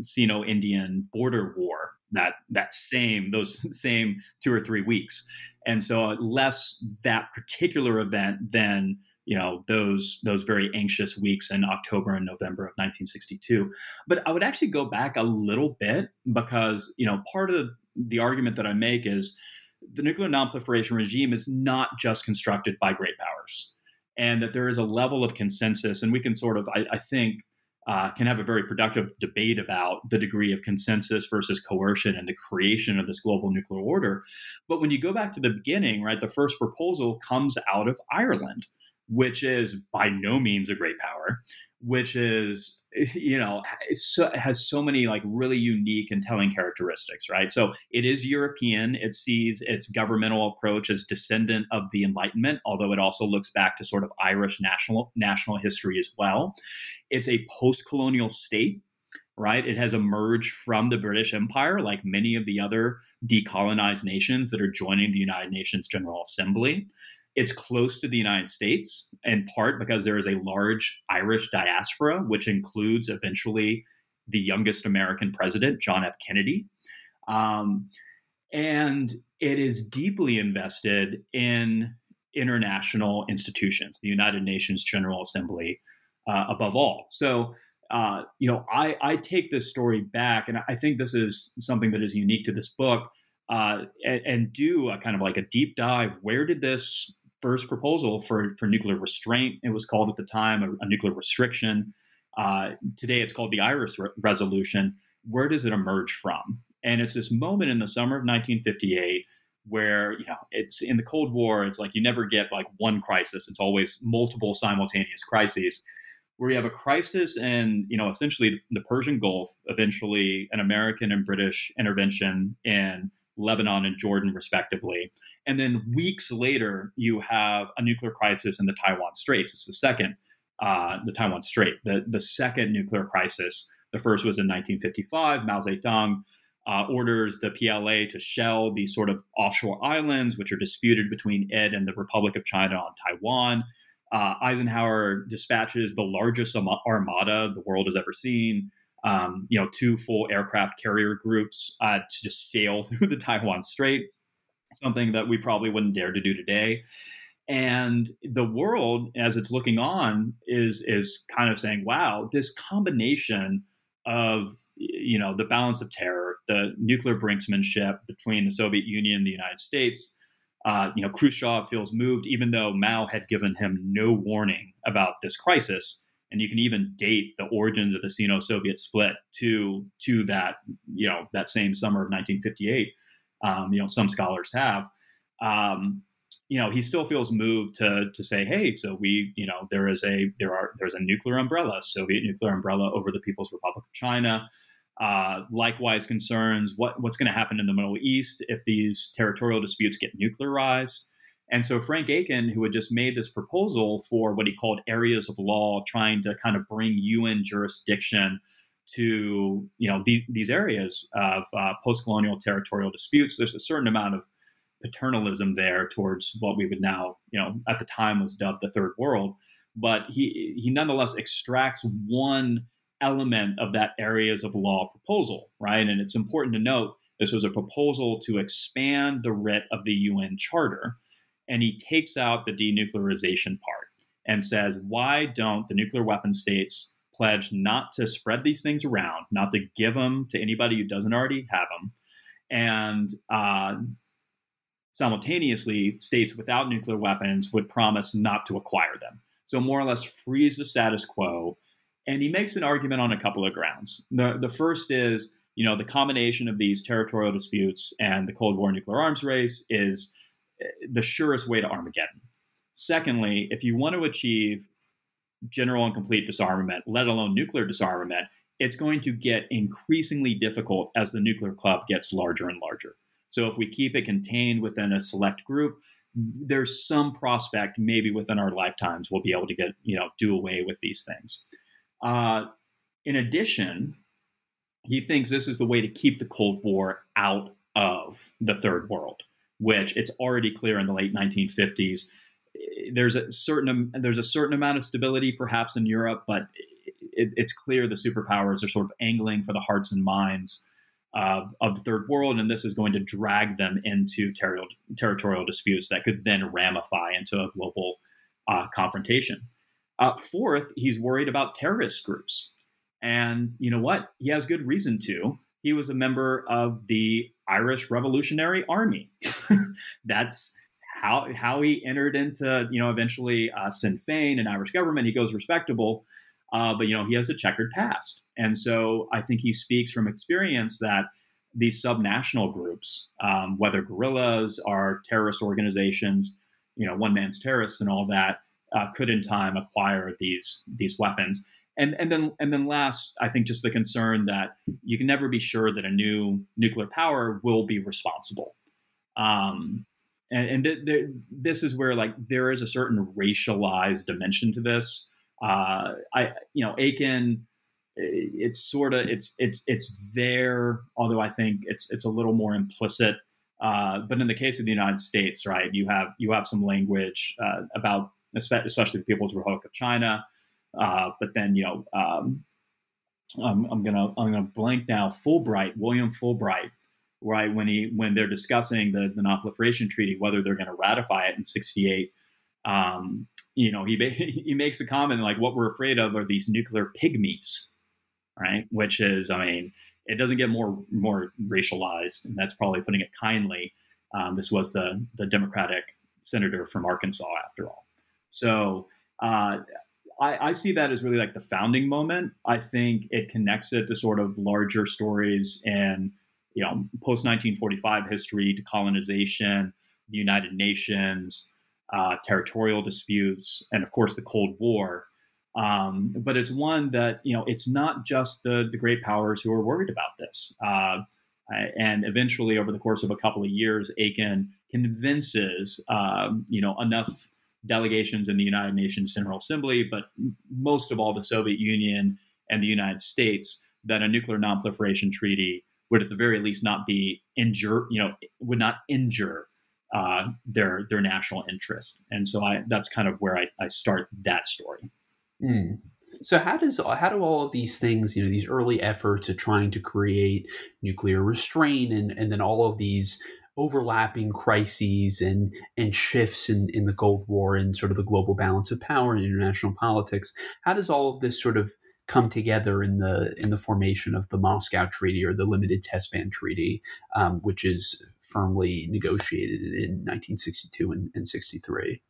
S3: Sino-Indian border war that that same those same two or three weeks, and so less that particular event than you know those those very anxious weeks in October and November of 1962. But I would actually go back a little bit because you know part of the argument that I make is the nuclear nonproliferation regime is not just constructed by great powers, and that there is a level of consensus, and we can sort of I, I think. Uh, can have a very productive debate about the degree of consensus versus coercion and the creation of this global nuclear order. But when you go back to the beginning, right, the first proposal comes out of Ireland which is by no means a great power, which is you know so, has so many like really unique and telling characteristics right so it is european it sees its governmental approach as descendant of the enlightenment although it also looks back to sort of irish national national history as well it's a post-colonial state right? It has emerged from the British Empire, like many of the other decolonized nations that are joining the United Nations General Assembly. It's close to the United States, in part because there is a large Irish diaspora, which includes eventually the youngest American president, John F. Kennedy. Um, and it is deeply invested in international institutions, the United Nations General Assembly, uh, above all. So, uh, you know, I, I take this story back, and I think this is something that is unique to this book, uh, and, and, do a kind of like a deep dive. Where did this first proposal for, for nuclear restraint. It was called at the time a, a nuclear restriction. Uh, today it's called the Irish re- resolution. Where does it emerge from? And it's this moment in the summer of 1958 where you know it's in the Cold War. It's like you never get like one crisis. It's always multiple simultaneous crises. Where you have a crisis in you know essentially the Persian Gulf, eventually an American and British intervention in Lebanon and Jordan, respectively. And then weeks later, you have a nuclear crisis in the Taiwan Straits. It's the second, uh, the Taiwan Strait, the, the second nuclear crisis. The first was in 1955. Mao Zedong uh, orders the PLA to shell these sort of offshore islands, which are disputed between it and the Republic of China on Taiwan. Uh, Eisenhower dispatches the largest armada the world has ever seen um, you know, two full aircraft carrier groups uh, to just sail through the Taiwan Strait, something that we probably wouldn't dare to do today. And the world, as it's looking on, is is kind of saying, "Wow, this combination of you know the balance of terror, the nuclear brinksmanship between the Soviet Union and the United States." Uh, you know, Khrushchev feels moved, even though Mao had given him no warning about this crisis and you can even date the origins of the Sino-Soviet split to to that you know that same summer of 1958. Um, you know, some scholars have. Um, you know, he still feels moved to to say, hey, so we, you know, there is a there are there's a nuclear umbrella, Soviet nuclear umbrella over the People's Republic of China. Uh, likewise, concerns what what's going to happen in the Middle East if these territorial disputes get nuclearized. And so Frank Aiken, who had just made this proposal for what he called areas of law, trying to kind of bring UN jurisdiction to you know the, these areas of uh, post-colonial territorial disputes, there's a certain amount of paternalism there towards what we would now, you know, at the time was dubbed the Third World. But he he nonetheless extracts one element of that areas of law proposal, right? And it's important to note this was a proposal to expand the writ of the UN Charter and he takes out the denuclearization part and says, why don't the nuclear weapon states pledge not to spread these things around, not to give them to anybody who doesn't already have them, and uh, simultaneously, states without nuclear weapons would promise not to acquire them. So more or less freeze the status quo. And he makes an argument on a couple of grounds. The, the first is you know, the combination of these territorial disputes and the Cold War nuclear arms race is the surest way to Armageddon. Secondly, if you want to achieve general and complete disarmament, let alone nuclear disarmament, it's going to get increasingly difficult as the nuclear club gets larger and larger. So if we keep it contained within a select group, there's some prospect maybe within our lifetimes we'll be able to get you know do away with these things. Uh, in addition, he thinks this is the way to keep the Cold War out of the third world, which it's already clear in the late 1950s. There's a certain there's a certain amount of stability perhaps in Europe, but it, it's clear the superpowers are sort of angling for the hearts and minds of, of the third world, and this is going to drag them into ter- territorial disputes that could then ramify into a global uh, confrontation. Uh, fourth, he's worried about terrorist groups. And you know what? He has good reason to. He was a member of the Irish Revolutionary Army. That's how how he entered into you know eventually uh, Sinn Féin and Irish government. He goes respectable, uh, but you know he has a checkered past, and so I think he speaks from experience that these subnational groups, um, whether guerrillas or terrorist organizations, you know, one man's terrorists and all that, uh, could in time acquire these these weapons. And and then and then last, I think just the concern that you can never be sure that a new nuclear power will be responsible. Um, and, and th- th- this is where like there is a certain racialized dimension to this. Uh, I you know Aiken, it's sort of it's it's it's there, although I think it's it's a little more implicit. Uh, but in the case of the United States, right, you have you have some language uh, about especially the People's Republic of China, uh, but then you know um, I'm, I'm, gonna I'm gonna blank now. Fulbright, William Fulbright, right when he when they're discussing the the Non-Proliferation Treaty, whether they're going to ratify it in '68. Um, you know, he he makes a comment like, "What we're afraid of are these nuclear pygmies," right? Which is, I mean, it doesn't get more more racialized, and that's probably putting it kindly. Um, this was the the Democratic senator from Arkansas, after all. So uh, I, I, see that as really like the founding moment. I think it connects it to sort of larger stories and you know post 1945 history, decolonization, the United Nations uh, territorial disputes, and of course the Cold War. Um, but it's one that you know it's not just the the great powers who are worried about this. Uh, and eventually, over the course of a couple of years, Aiken convinces um, you know enough delegations in the United Nations General Assembly, but most of all the Soviet Union and the United States that a nuclear nonproliferation treaty would at the very least not be injure you know would not injure uh, their their national interest. And so I that's kind of where I, I start that story.
S2: Mm. So how does how do all of these things, you know, these early efforts at trying to create nuclear restraint and and then all of these overlapping crises and and shifts in, in the Cold War and sort of the global balance of power in international politics, how does all of this sort of come together in the in the formation of the Moscow Treaty or the Limited Test Ban Treaty, um, which is firmly negotiated in 1962 and, and 63.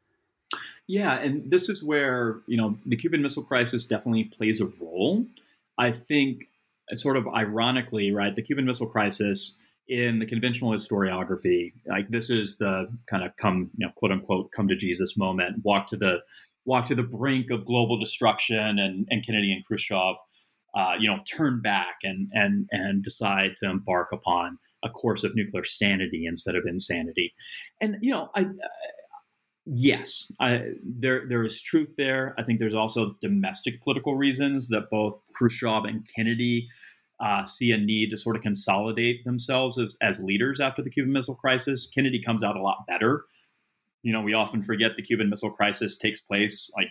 S3: Yeah, and this is where you know the Cuban Missile Crisis definitely plays a role. I think, sort of ironically, right, the Cuban Missile Crisis in the conventional historiography, like this is the kind of come, you know, quote unquote, come to Jesus moment, walk to the walk to the brink of global destruction, and, and Kennedy and Khrushchev, uh, you know, turn back and and and decide to embark upon a course of nuclear sanity instead of insanity. And you know, I, yes, I, there there is truth there. I think there's also domestic political reasons that both Khrushchev and Kennedy uh, see a need to sort of consolidate themselves as, as leaders after the Cuban Missile Crisis. Kennedy comes out a lot better. You know, we often forget the Cuban Missile Crisis takes place like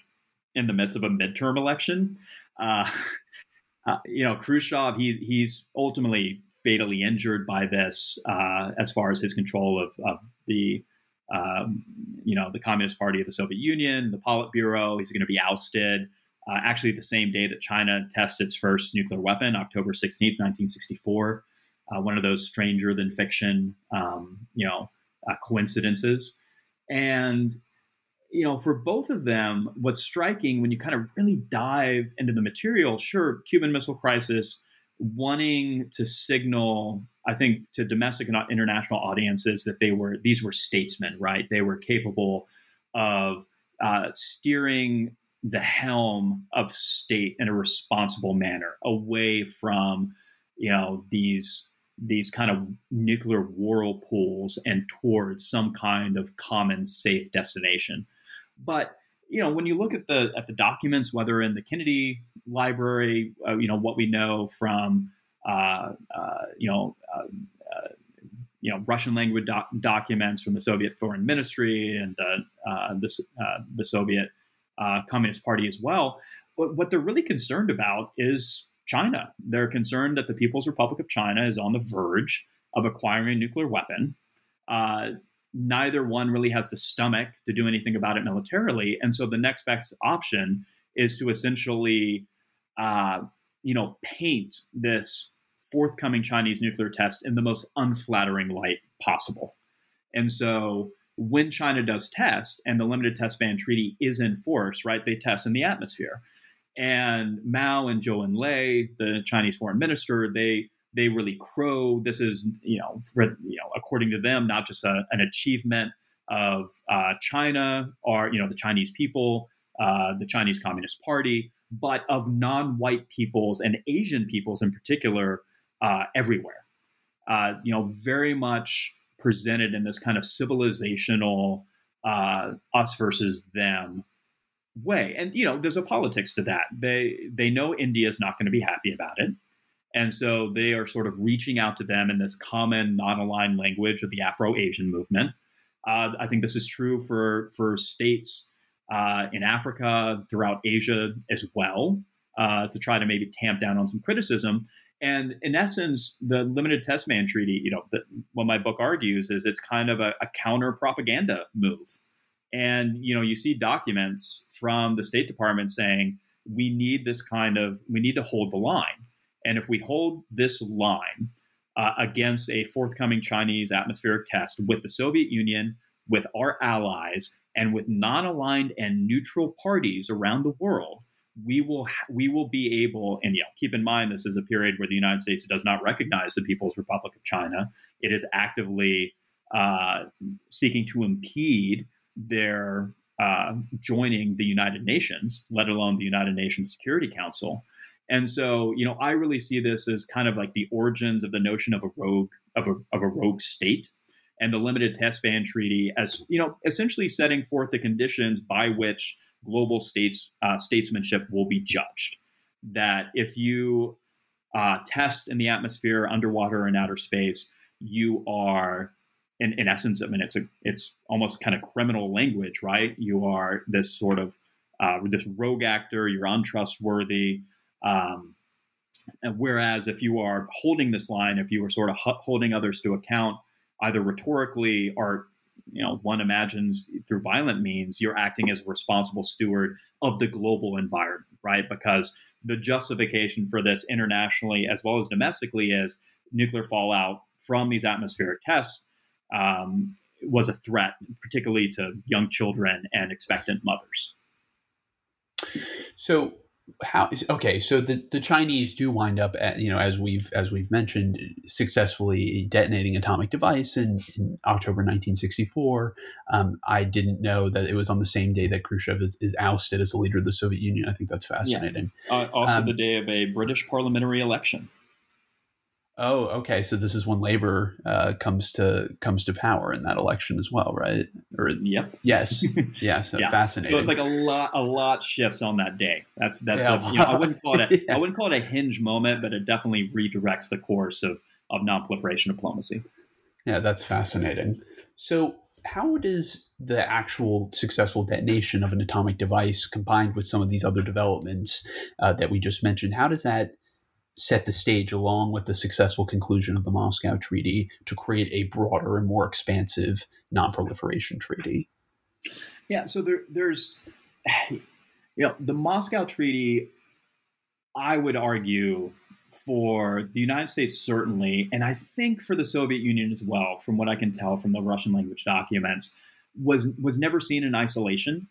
S3: in the midst of a midterm election. Uh, uh, you know, Khrushchev, he he's ultimately fatally injured by this uh, as far as his control of, of the um, you know the Communist Party of the Soviet Union, the Politburo. He's going to be ousted. Uh, actually, the same day that China tests its first nuclear weapon, October 16th, 1964. Uh, one of those stranger than fiction, um, you know, uh, coincidences. And you know, for both of them, what's striking when you kind of really dive into the material, sure, Cuban Missile Crisis wanting to signal, I think, to domestic and international audiences that they were these were statesmen, right? They were capable of uh, steering the helm of state in a responsible manner away from you know these these kind of nuclear whirlpools and towards some kind of common safe destination. But you know when you look at the at the documents whether in the kennedy library uh, you know what we know from uh, uh, you know uh, uh, you know Russian language doc- documents from the Soviet Foreign Ministry and the uh, the, the Soviet Communist Party as well. But what they're really concerned about is China. They're concerned that the People's Republic of China is on the verge of acquiring a nuclear weapon. Uh, neither one really has the stomach to do anything about it militarily, and so the next best option is to essentially, uh, you know, paint this forthcoming Chinese nuclear test in the most unflattering light possible. And so when China does test and the limited test ban treaty is in force, right, they test in the atmosphere. And Mao and Zhou Enlai, the Chinese foreign minister, they they really crow. This is, you know, for, you know, according to them, not just a, an achievement of uh, China or you know the Chinese people, uh, the Chinese Communist Party, but of non-white peoples and Asian peoples in particular uh, everywhere. Uh, you know, very much presented in this kind of civilizational uh, us versus them way. And you know, there's a politics to that. They they know India is not going to be happy about it. And so they are sort of reaching out to them in this common non-aligned language of the Afro-Asian movement. Uh, I think this is true for for states uh, in Africa, throughout Asia as well, uh, to try to maybe tamp down on some criticism. And in essence, the limited test ban treaty, you know, the, what my book argues is it's kind of a, a counter propaganda move. And you know, you see documents from the State Department saying we need this kind of we need to hold the line, and if we hold this line uh, against a forthcoming Chinese atmospheric test with the Soviet Union, with our allies, and with non-aligned and neutral parties around the world, we will we will be able and keep in mind this is a period where the United States does not recognize the People's Republic of China. It is actively uh, seeking to impede their uh, joining the United Nations, let alone the United Nations Security Council. And so, you know, I really see this as kind of like the origins of the notion of a rogue of a, of a rogue state, and the limited test ban treaty as you know, essentially setting forth the conditions by which global states uh, statesmanship will be judged. That if you uh, test in the atmosphere, underwater, and outer space, you are in, in essence, I mean, it's a it's almost kind of criminal language, right? You are this sort of uh, this rogue actor. You're untrustworthy. Um, whereas if you are holding this line, if you are sort of holding others to account, either rhetorically or you know one imagines through violent means, you're acting as a responsible steward of the global environment, right? Because the justification for this internationally as well as domestically is nuclear fallout from these atmospheric tests um, was a threat, particularly to young children and expectant mothers.
S2: So how okay so the, the chinese do wind up at, you know as we've as we've mentioned successfully detonating atomic device in, in october 1964 um, i didn't know that it was on the same day that khrushchev is, is ousted as the leader of the soviet union. I think that's fascinating.
S3: Yeah. uh, also um, the day of a british parliamentary election
S2: Oh, okay. So this is when Labor uh, comes to comes to power in that election as well, right?
S3: Or yep.
S2: Yes. Yeah. So yeah. fascinating.
S3: So it's like a lot a lot shifts on that day. That's that's yeah. a, you know, I wouldn't call it a, yeah. I wouldn't call it a hinge moment, but it definitely redirects the course of of nonproliferation diplomacy.
S2: Yeah, that's fascinating. So how does the actual successful detonation of an atomic device combined with some of these other developments uh, that we just mentioned, how does that set the stage along with the successful conclusion of the Moscow Treaty to create a broader and more expansive non-proliferation treaty.
S3: Yeah, so there, there's, you know, the Moscow Treaty. I would argue for the United States certainly, and I think for the Soviet Union as well, from what I can tell from the Russian language documents, was was never seen in isolation.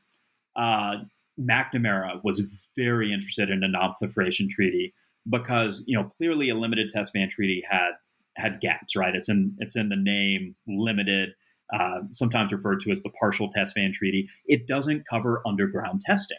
S3: Uh, McNamara was very interested in a non-proliferation treaty because you know clearly a limited test ban treaty had had gaps, right? It's in it's in the name limited, uh, sometimes referred to as the partial test ban treaty. It doesn't cover underground testing.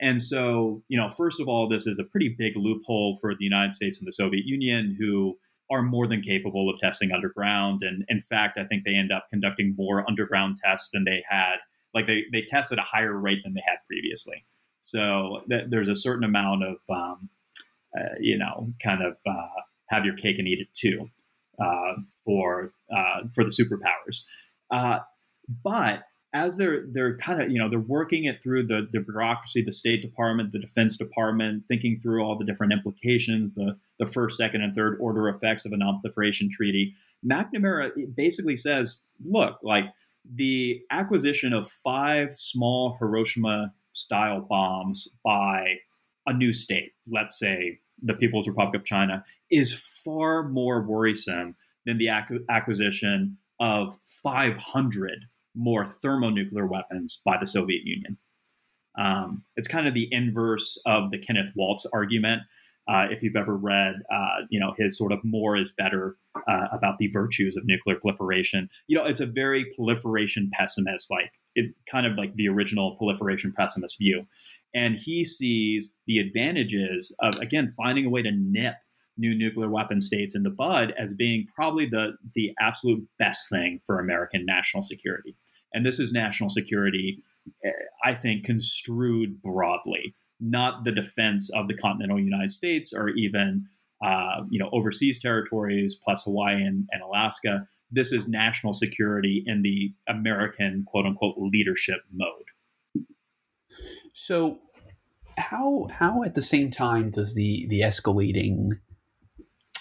S3: And so, you know, first of all, this is a pretty big loophole for the United States and the Soviet Union, who are more than capable of testing underground. And in fact, I think they end up conducting more underground tests than they had. Like they, they test at a higher rate than they had previously. So th- there's a certain amount of, um, uh, you know, kind of uh, have your cake and eat it too uh, for uh, for the superpowers. Uh, but as they're they're kind of you know they're working it through the the bureaucracy, the State Department, the Defense Department, thinking through all the different implications, the the first, second, and third order effects of a non-proliferation treaty. McNamara basically says, look, like the acquisition of five small Hiroshima style bombs by a new state, let's say the People's Republic of China is far more worrisome than the acquisition of 500 more thermonuclear weapons by the Soviet Union. Um, it's kind of the inverse of the Kenneth Waltz argument. Uh, if you've ever read, uh, you know, his sort of more is better uh, about the virtues of nuclear proliferation, you know, it's a very proliferation pessimist, like it kind of like the original proliferation pessimist view. And he sees the advantages of, again, finding a way to nip new nuclear weapon states in the bud as being probably the, the absolute best thing for American national security. And this is national security, eh, I think, construed broadly, not the defense of the continental United States or even uh, you know overseas territories plus Hawaii and, and Alaska. This is national security in the American quote unquote leadership mode.
S2: So, how how at the same time does the the escalating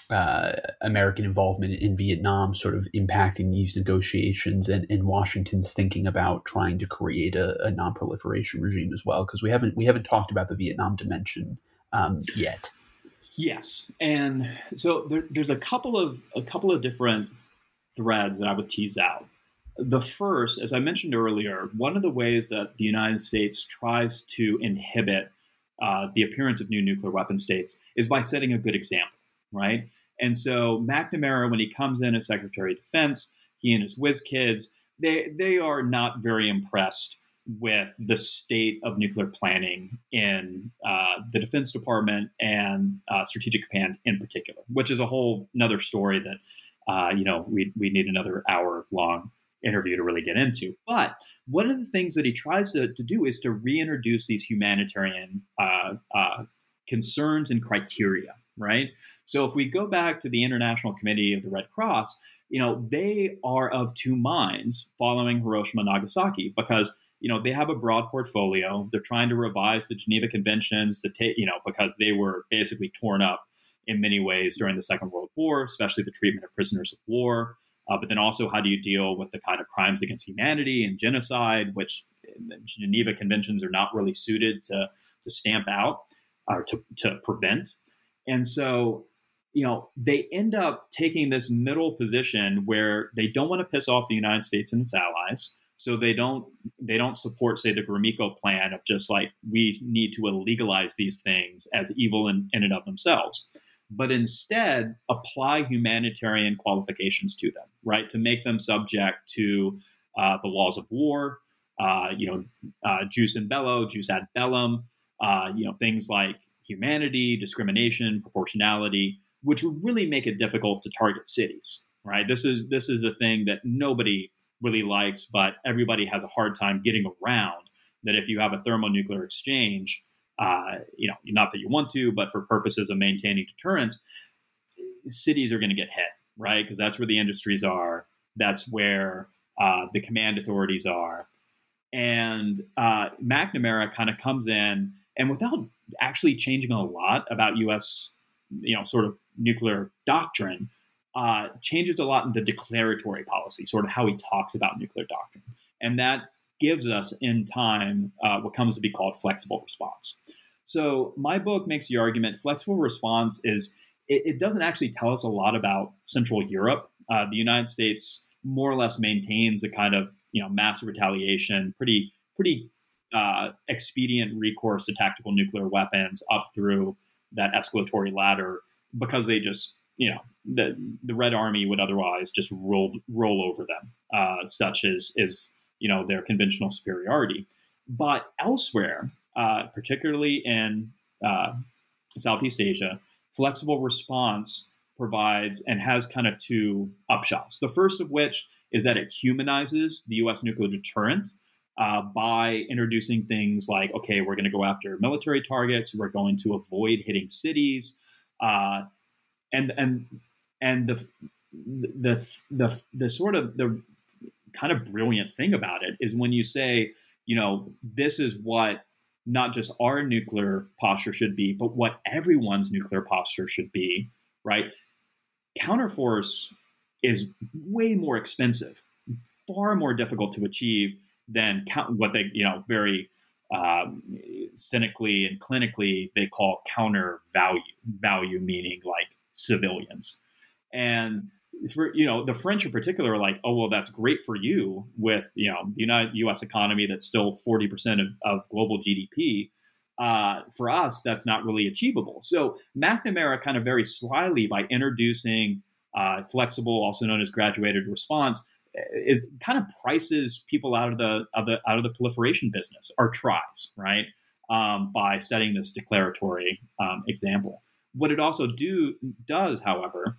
S2: uh, American involvement in Vietnam sort of impacting these negotiations and, and Washington's thinking about trying to create a, a non-proliferation regime as well? Because we haven't we haven't talked about the Vietnam dimension um, yet.
S3: Yes, and so there, there's a couple of a couple of different threads that I would tease out. The first, as I mentioned earlier, one of the ways that the United States tries to inhibit uh, the appearance of new nuclear weapon states is by setting a good example, right? And so McNamara, when he comes in as Secretary of Defense, he and his whiz kids, they they are not very impressed with the state of nuclear planning in uh, the Defense Department and uh, Strategic Command in particular, which is a whole another story that uh, you know we we need another hour long interview to really get into. But one of the things that he tries to, to do is to reintroduce these humanitarian uh, uh, concerns and criteria, right? So if we go back to the International Committee of the Red Cross, you know, they are of two minds following Hiroshima Nagasaki because you know they have a broad portfolio. They're trying to revise the Geneva Conventions to take, you know, because they were basically torn up in many ways during the Second World War, especially the treatment of prisoners of war. Uh, but then also, how do you deal with the kind of crimes against humanity and genocide, which the Geneva Conventions are not really suited to, to stamp out or to, to prevent? And so, you know, they end up taking this middle position where they don't want to piss off the United States and its allies. So they don't they don't support, say, the Gromyko plan of just like we need to illegalize these things as evil in, in and of themselves but instead apply humanitarian qualifications to them, right? To make them subject to uh, the laws of war, uh, you know, uh, jus in bello, jus ad bellum, uh, you know, things like humanity, discrimination, proportionality, which would really make it difficult to target cities, right? This is this is a thing that nobody really likes, but everybody has a hard time getting around. That if you have a thermonuclear exchange, uh, you know, not that you want to, but for purposes of maintaining deterrence, cities are going to get hit, right? Because that's where the industries are. That's where uh, the command authorities are. And uh, McNamara kind of comes in and without actually changing a lot about U.S. you know sort of nuclear doctrine, uh, changes a lot in the declaratory policy, sort of how he talks about nuclear doctrine, and that gives us in time uh, what comes to be called flexible response. So my book makes the argument flexible response is it, it doesn't actually tell us a lot about Central Europe. Uh, the United States more or less maintains a kind of you know massive retaliation, pretty pretty uh, expedient recourse to tactical nuclear weapons up through that escalatory ladder because they just you know the the Red Army would otherwise just roll roll over them, uh, such as is you know their conventional superiority. But elsewhere, uh, particularly in uh, Southeast Asia, flexible response provides and has kind of two upshots. The first of which is that it humanizes the U.S. nuclear deterrent uh, by introducing things like, okay, we're going to go after military targets, we're going to avoid hitting cities, uh, and and and the the the the sort of the kind of brilliant thing about it is when you say, you know, this is what not just our nuclear posture should be, but what everyone's nuclear posture should be, right? Counterforce is way more expensive, far more difficult to achieve than count, what they, you know, very um, cynically and clinically they call counter value. Value meaning like civilians, and for you know the French in particular are like, oh well, that's great for you with you know the United U.S. economy that's still forty percent of, of global GDP. Uh, for us, that's not really achievable. So McNamara kind of very slyly by introducing uh, flexible, also known as graduated response, it kind of prices people out of the, of the out of the proliferation business or tries right um, by setting this declaratory um, example. What it also do does, however,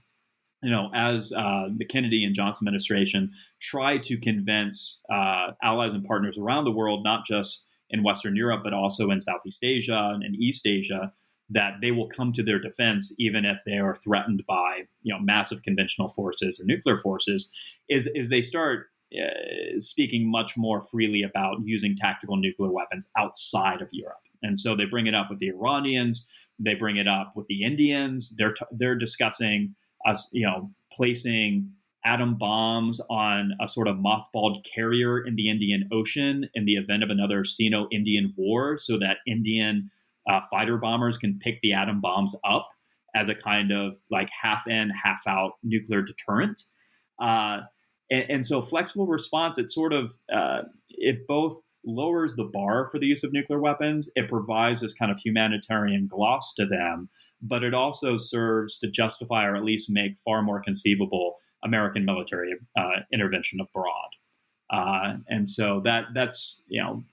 S3: you know, as uh, the Kennedy and Johnson administration tried to convince uh, allies and partners around the world, not just in Western Europe, but also in Southeast Asia and East Asia, that they will come to their defense even if they are threatened by you know massive conventional forces or nuclear forces, is is they start uh, speaking much more freely about using tactical nuclear weapons outside of Europe. And so they bring it up with the Iranians, they bring it up with the Indians. They're t- they're discussing us, you know, placing atom bombs on a sort of mothballed carrier in the Indian Ocean in the event of another Sino-Indian war, so that Indian uh, fighter bombers can pick the atom bombs up as a kind of like half in, half out nuclear deterrent. Uh, and, and, so flexible response, it sort of uh, it both lowers the bar for the use of nuclear weapons. It provides this kind of humanitarian gloss to them, but it also serves to justify or at least make far more conceivable American military uh, intervention abroad. Uh, and so that that's you know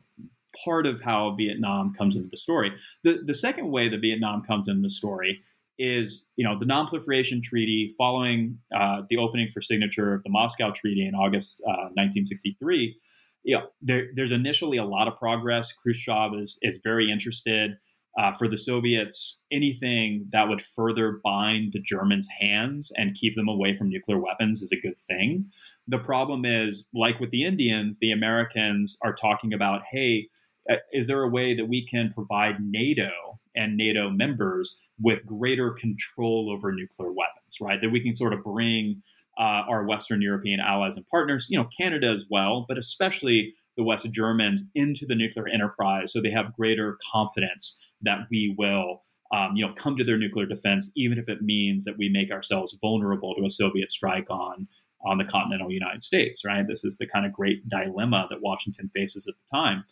S3: part of how Vietnam comes into the story. The the second way that Vietnam comes into the story is you know the Non-Proliferation Treaty following uh, the opening for signature of the Moscow Treaty in August uh, 1963. You know, there, there's initially a lot of progress. Khrushchev is is very interested uh, for the Soviets, anything that would further bind the Germans' hands and keep them away from nuclear weapons is a good thing. The problem is, like with the Indians, the Americans are talking about, hey, uh, is there a way that we can provide NATO and NATO members with greater control over nuclear weapons, right? That we can sort of bring uh, our Western European allies and partners, you know, Canada as well, but especially the West Germans into the nuclear enterprise so they have greater confidence that we will um, you know come to their nuclear defense even if it means that we make ourselves vulnerable to a Soviet strike on on the continental United States right? This is the kind of great dilemma that Washington faces at the time.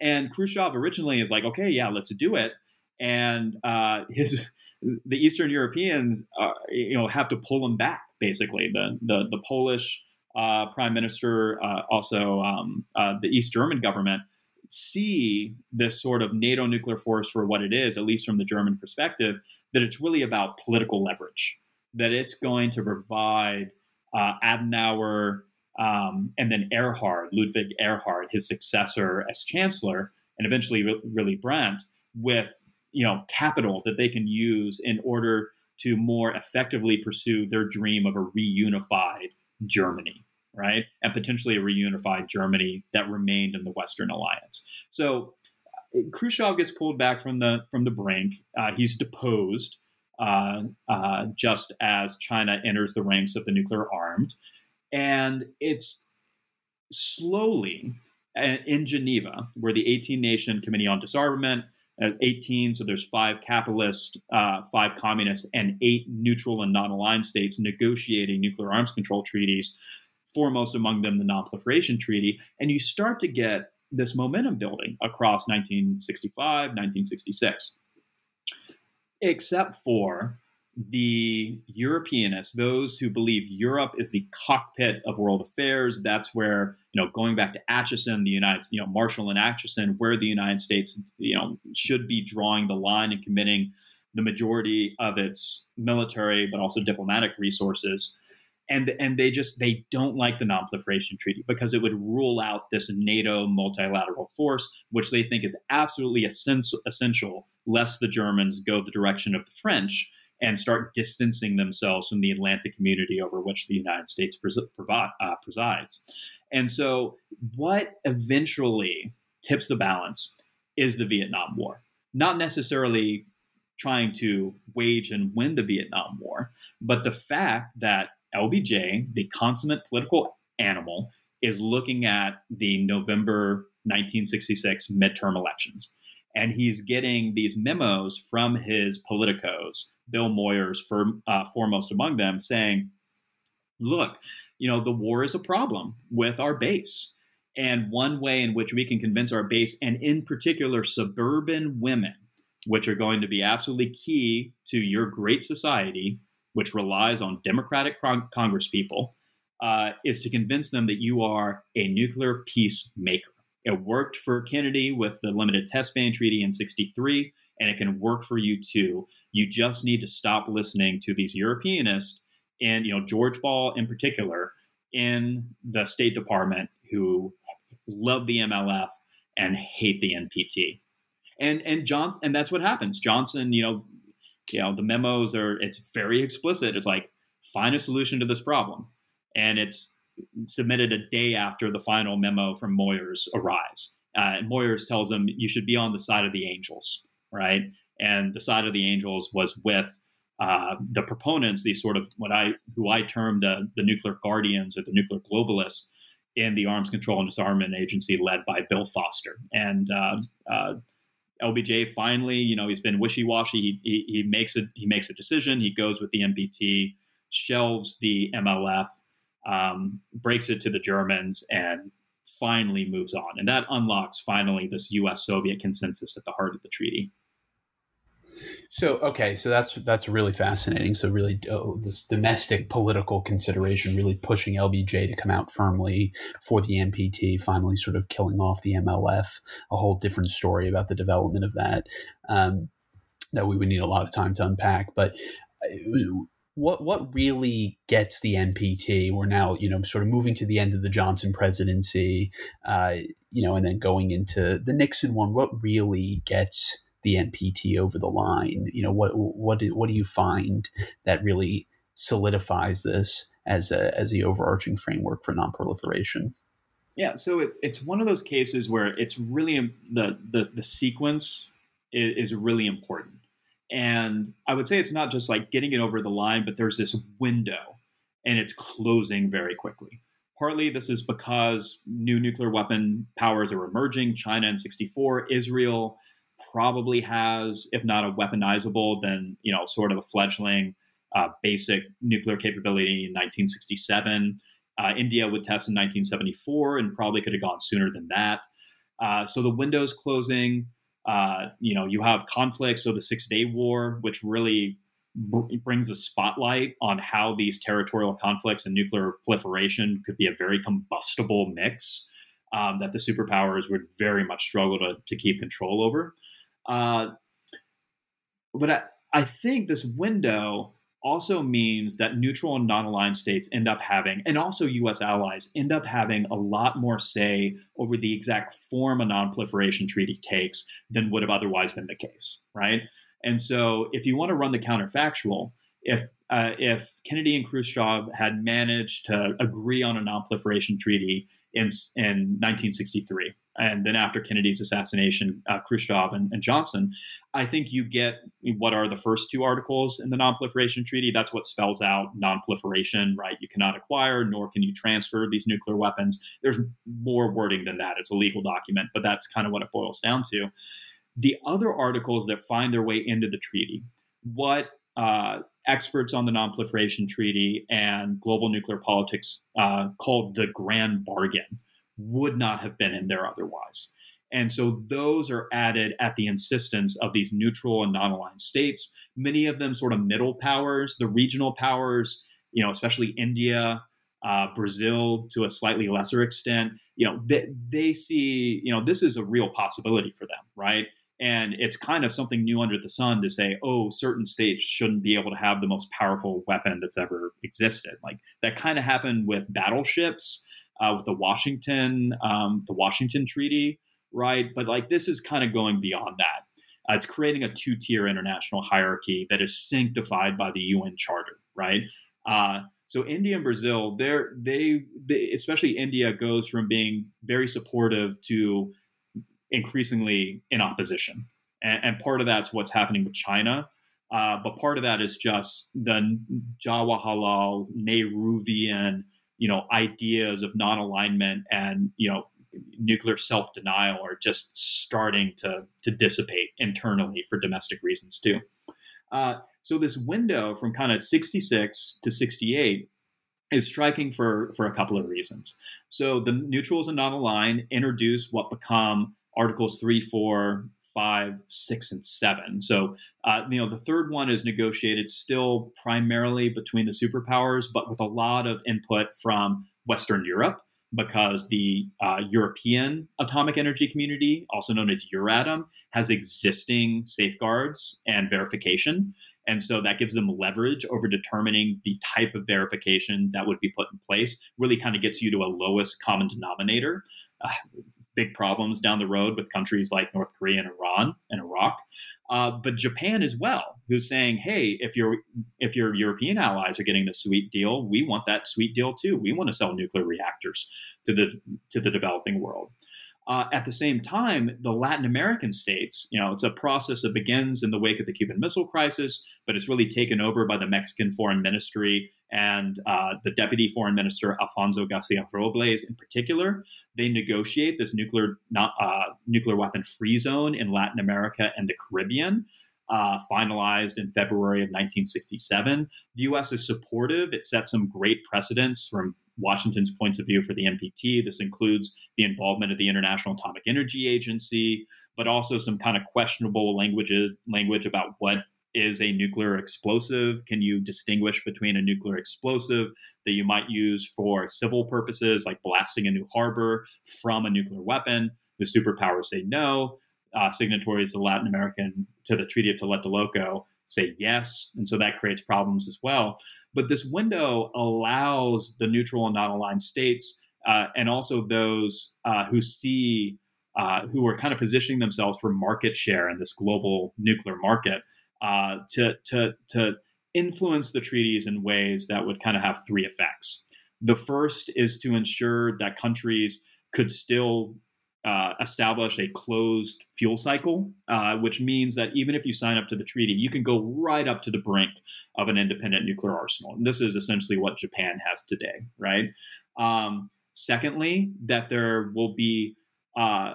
S3: And Khrushchev originally is like okay yeah let's do it. And uh, his the Eastern Europeans uh, you know have to pull him back basically the the, the Polish uh, prime minister, uh, also um, uh, the East German government, see this sort of NATO nuclear force for what it is, at least from the German perspective, that it's really about political leverage, that it's going to provide uh, Adenauer um, and then Erhard, Ludwig Erhard, his successor as chancellor, and eventually Willy Brandt, with you know capital that they can use in order to more effectively pursue their dream of a reunified Germany, right? And potentially a reunified Germany that remained in the Western alliance. So uh, Khrushchev gets pulled back from the from the brink. Uh, he's deposed uh, uh, just as China enters the ranks of the nuclear armed, and it's slowly uh, in Geneva, where the 18 nation Committee on Disarmament 18, so there's five capitalist, uh, five communist, and eight neutral and non aligned states negotiating nuclear arms control treaties, foremost among them the Non Proliferation Treaty. And you start to get this momentum building across 1965, 1966. except for the Europeanists, those who believe Europe is the cockpit of world affairs. That's where, you know, going back to Acheson, the United, you know, Marshall and Acheson, where the United States, you know, should be drawing the line and committing the majority of its military, but also diplomatic resources. And, and they just they don't like the non-proliferation treaty because it would rule out this NATO multilateral force, which they think is absolutely essential, essential lest the Germans go the direction of the French and start distancing themselves from the Atlantic community over which the United States pres- uh, presides. And so, what eventually tips the balance is the Vietnam War. Not necessarily trying to wage and win the Vietnam War, but the fact that LBJ, the consummate political animal, is looking at the November 1966 midterm elections and he's getting these memos from his politicos, Bill Moyers for, uh, foremost among them, saying, "Look, you know the war is a problem with our base, and one way in which we can convince our base, and in particular suburban women, which are going to be absolutely key to your great society, which relies on Democratic con- Congresspeople." Uh, is to convince them that you are a nuclear peacemaker. It worked for Kennedy with the Limited Test Ban Treaty in 63, and it can work for you too. You just need to stop listening to these Europeanists and, you know, George Ball in particular in the State Department who love the MLF and hate the NPT. And and Johnson and that's what happens. Johnson, you know, you know, the memos are it's very explicit. It's like find a solution to this problem. And it's submitted a day after the final memo from Moyers arrives. Uh, and Moyers tells him you should be on the side of the angels, right? And the side of the angels was with uh, the proponents, these sort of what I who I term the the nuclear guardians or the nuclear globalists in the Arms Control and Disarmament Agency led by Bill Foster. And uh, uh LBJ finally, you know, he's been wishy washy. He, he, he makes a he makes a decision. He goes with the NPT, shelves the MLF, um, breaks it to the Germans, and finally moves on. And that unlocks finally this U.S. Soviet consensus at the heart of the treaty.
S2: So okay, so that's that's really fascinating. So really, oh, this domestic political consideration really pushing LBJ to come out firmly for the NPT, finally sort of killing off the MLF. A whole different story about the development of that um, that we would need a lot of time to unpack. But uh, what what really gets the NPT? We're now you know sort of moving to the end of the Johnson presidency, uh, you know, and then going into the Nixon one. What really gets the NPT over the line? You know, what what do, what do you find that really solidifies this as a as the overarching framework for nonproliferation?
S3: Yeah, so it, it's one of those cases where it's really the the, the sequence is, is really important and I would say it's not just like getting it over the line, but there's this window and it's closing very quickly. Partly this is because new nuclear weapon powers are emerging. China in 64, Israel probably has, if not a weaponizable, then, you know, sort of a fledgling uh, basic nuclear capability in 1967. Uh, India would test in 1974 and probably could have gone sooner than that. Uh, so the window's closing. Uh, you know, you have conflicts. So the Six Day War, which really br- brings a spotlight on how these territorial conflicts and nuclear proliferation could be a very combustible mix um, that the superpowers would very much struggle to, to keep control over. Uh, but I, I think this window also means that neutral and non aligned states end up having, and also US allies end up having a lot more say over the exact form a non proliferation treaty takes than would have otherwise been the case, right? And so if you want to run the counterfactual, if uh, if Kennedy and Khrushchev had managed to agree on a non-proliferation treaty in in 1963, and then after Kennedy's assassination, uh, Khrushchev and, and, Johnson, I think you get what are the first two articles in the non-proliferation treaty. That's what spells out non-proliferation, right? You cannot acquire nor can you transfer these nuclear weapons. There's more wording than that. It's a legal document, but that's kind of what it boils down to. The other articles that find their way into the treaty, what uh, experts on the Nonproliferation Treaty and global nuclear politics uh, called the Grand Bargain would not have been in there otherwise. And so those are added at the insistence of these neutral and non aligned states, many of them sort of middle powers, the regional powers, you know, especially India. Uh, Brazil, to a slightly lesser extent, you know, they, they see, you know, this is a real possibility for them, right? And it's kind of something new under the sun to say, oh, certain states shouldn't be able to have the most powerful weapon that's ever existed. Like that kind of happened with battleships, uh, with the Washington, um, the Washington Treaty, right? But like this is kind of going beyond that. Uh, it's creating a two-tier international hierarchy that is sanctified by the UN Charter, right? Uh, so India and Brazil, they're they, they especially India goes from being very supportive to increasingly in opposition. And, and part of that's what's happening with China. Uh, but part of that is just the Jawaharlal Nehruvian, you know, ideas of non-alignment and you know nuclear self-denial are just starting to to dissipate internally for domestic reasons too. Uh, so this window from kind of 66 to 68 is striking for for a couple of reasons. So the neutrals and non-aligned introduce what become Articles 3, 4, 5, 6, and 7. So, uh, you know, the third one is negotiated still primarily between the superpowers, but with a lot of input from Western Europe because the uh, European Atomic Energy Community, also known as Euratom, has existing safeguards and verification. And so that gives them leverage over determining the type of verification that would be put in place, really kind of gets you to a lowest common denominator. Uh, big problems down the road with countries like North Korea and Iran and Iraq, uh, but Japan as well, who's saying, "Hey, if your if your European allies are getting the sweet deal, we want that sweet deal too. We want to sell nuclear reactors to the to the developing world." Uh, at the same time, the Latin American states, you know, it's a process that begins in the wake of the Cuban Missile Crisis, but it's really taken over by the Mexican Foreign Ministry and uh, the Deputy Foreign Minister Alfonso Garcia Robles in particular. They negotiate this nuclear not, uh, nuclear weapon free zone in Latin America and the Caribbean. Uh, finalized in February of 1967. The U.S. is supportive. It sets some great precedents from Washington's points of view for the NPT. This includes the involvement of the International Atomic Energy Agency, but also some kind of questionable languages language about what is a nuclear explosive? Can you distinguish between a nuclear explosive that you might use for civil purposes, like blasting a new harbor, from a nuclear weapon? The superpowers say no. Uh, signatories of Latin American to the Treaty of Tlatelolco say yes. And so that creates problems as well. But this window allows the neutral and non aligned states uh, and also those uh, who see, uh, who are kind of positioning themselves for market share in this global nuclear market uh, to, to, to influence the treaties in ways that would kind of have three effects. The first is to ensure that countries could still uh, establish a closed fuel cycle, uh, which means that even if you sign up to the treaty, you can go right up to the brink of an independent nuclear arsenal. And this is essentially what Japan has today, right? Um, secondly, that there will be uh,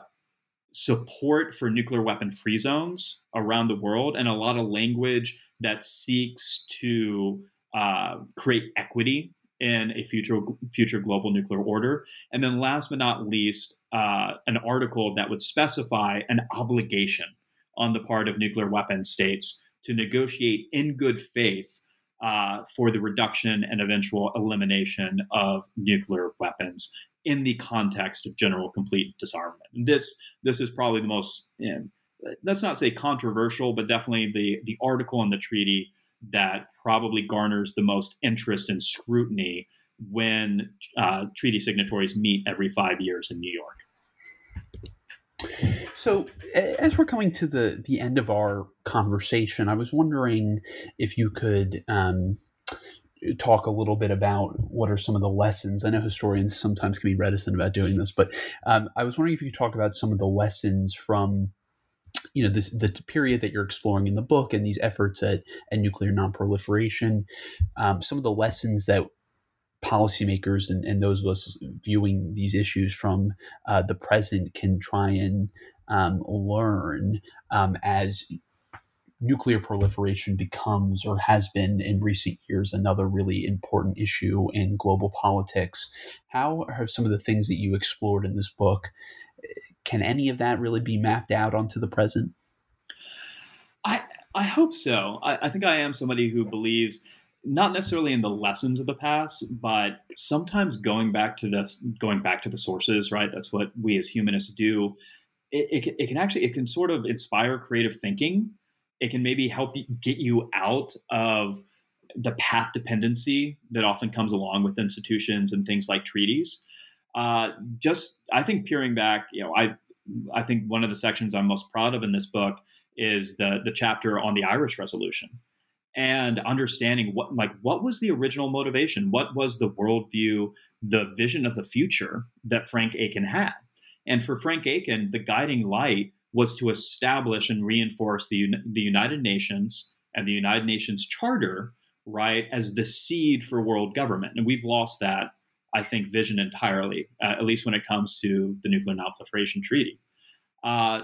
S3: support for nuclear weapon free zones around the world and a lot of language that seeks to uh, create equity in a future future global nuclear order. And then, last but not least, uh, an article that would specify an obligation on the part of nuclear weapon states to negotiate in good faith uh, for the reduction and eventual elimination of nuclear weapons in the context of general complete disarmament. And this this is probably the most. You know, let's not say controversial, but definitely the the article in the treaty that probably garners the most interest and scrutiny when uh, treaty signatories meet every five years in New York.
S2: So, as we're coming to the the end of our conversation, I was wondering if you could um, talk a little bit about what are some of the lessons. I know historians sometimes can be reticent about doing this, but um, I was wondering if you could talk about some of the lessons from you know this the period that you're exploring in the book and these efforts at, at nuclear nonproliferation um, some of the lessons that policymakers and, and those of us viewing these issues from uh, the present can try and um, learn um, as nuclear proliferation becomes or has been in recent years another really important issue in global politics. How have some of the things that you explored in this book can any of that really be mapped out onto the present?
S3: I I hope so. I, I think I am somebody who believes not necessarily in the lessons of the past, but sometimes going back to this, going back to the sources, right? That's what we as humanists do. It, it, it can actually, it can sort of inspire creative thinking. It can maybe help get you out of the path dependency that often comes along with institutions and things like treaties. Uh, just, I think peering back, you know, I, I think one of the sections I'm most proud of in this book is the the chapter on the Irish Resolution and understanding what like what was the original motivation? What was the worldview the vision of the future that frank aiken had? And for frank aiken the guiding light was to establish and reinforce the, the united nations and the united nations charter right as the seed for world government. And we've lost that i think vision entirely uh, at least when it comes to the nuclear nonproliferation treaty uh,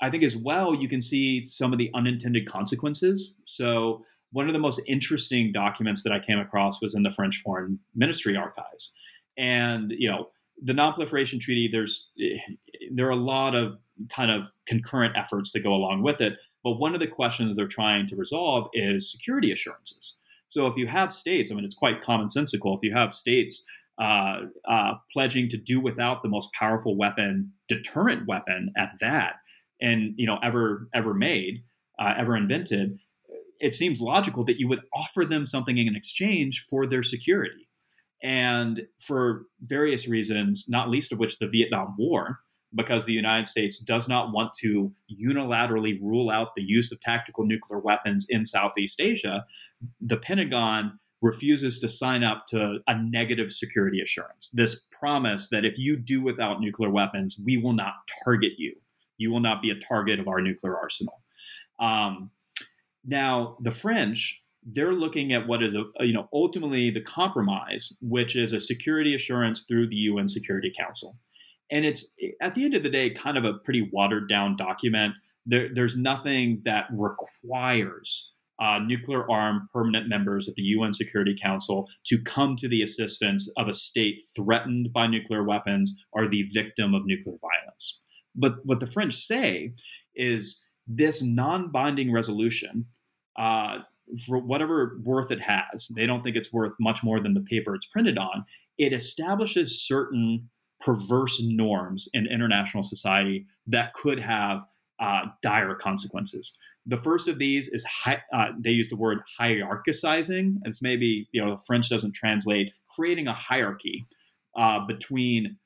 S3: I think as well, you can see some of the unintended consequences. So, one of the most interesting documents that I came across was in the French Foreign Ministry archives. And, you know, the non-proliferation treaty, there's there are a lot of kind of concurrent efforts that go along with it. But one of the questions they're trying to resolve is security assurances. So if you have states, I mean, it's quite commonsensical. If you have states uh, uh, pledging to do without the most powerful weapon, deterrent weapon at that, and you know ever ever made, uh, ever invented, it seems logical that you would offer them something in exchange for their security. And for various reasons, not least of which the Vietnam War, because the United States does not want to unilaterally rule out the use of tactical nuclear weapons in Southeast Asia, the Pentagon refuses to sign up to a negative security assurance. This promise that if you do without nuclear weapons, we will not target you. You will not be a target of our nuclear arsenal. Um, now, the French, they're looking at what is a, you know ultimately the compromise, which is a security assurance through the UN Security Council. And it's at the end of the day kind of a pretty watered down document. There, there's nothing that requires uh, nuclear armed permanent members of the UN Security Council to come to the assistance of a state threatened by nuclear weapons or the victim of nuclear violence. But what the French say is this non binding resolution uh, for whatever worth it has, they don't think it's worth much more than the paper it's printed on. It establishes certain perverse norms in international society that could have uh, dire consequences. The first of these is hi- uh, they use the word hierarchicizing. It's maybe you know the French doesn't translate, creating a hierarchy uh, between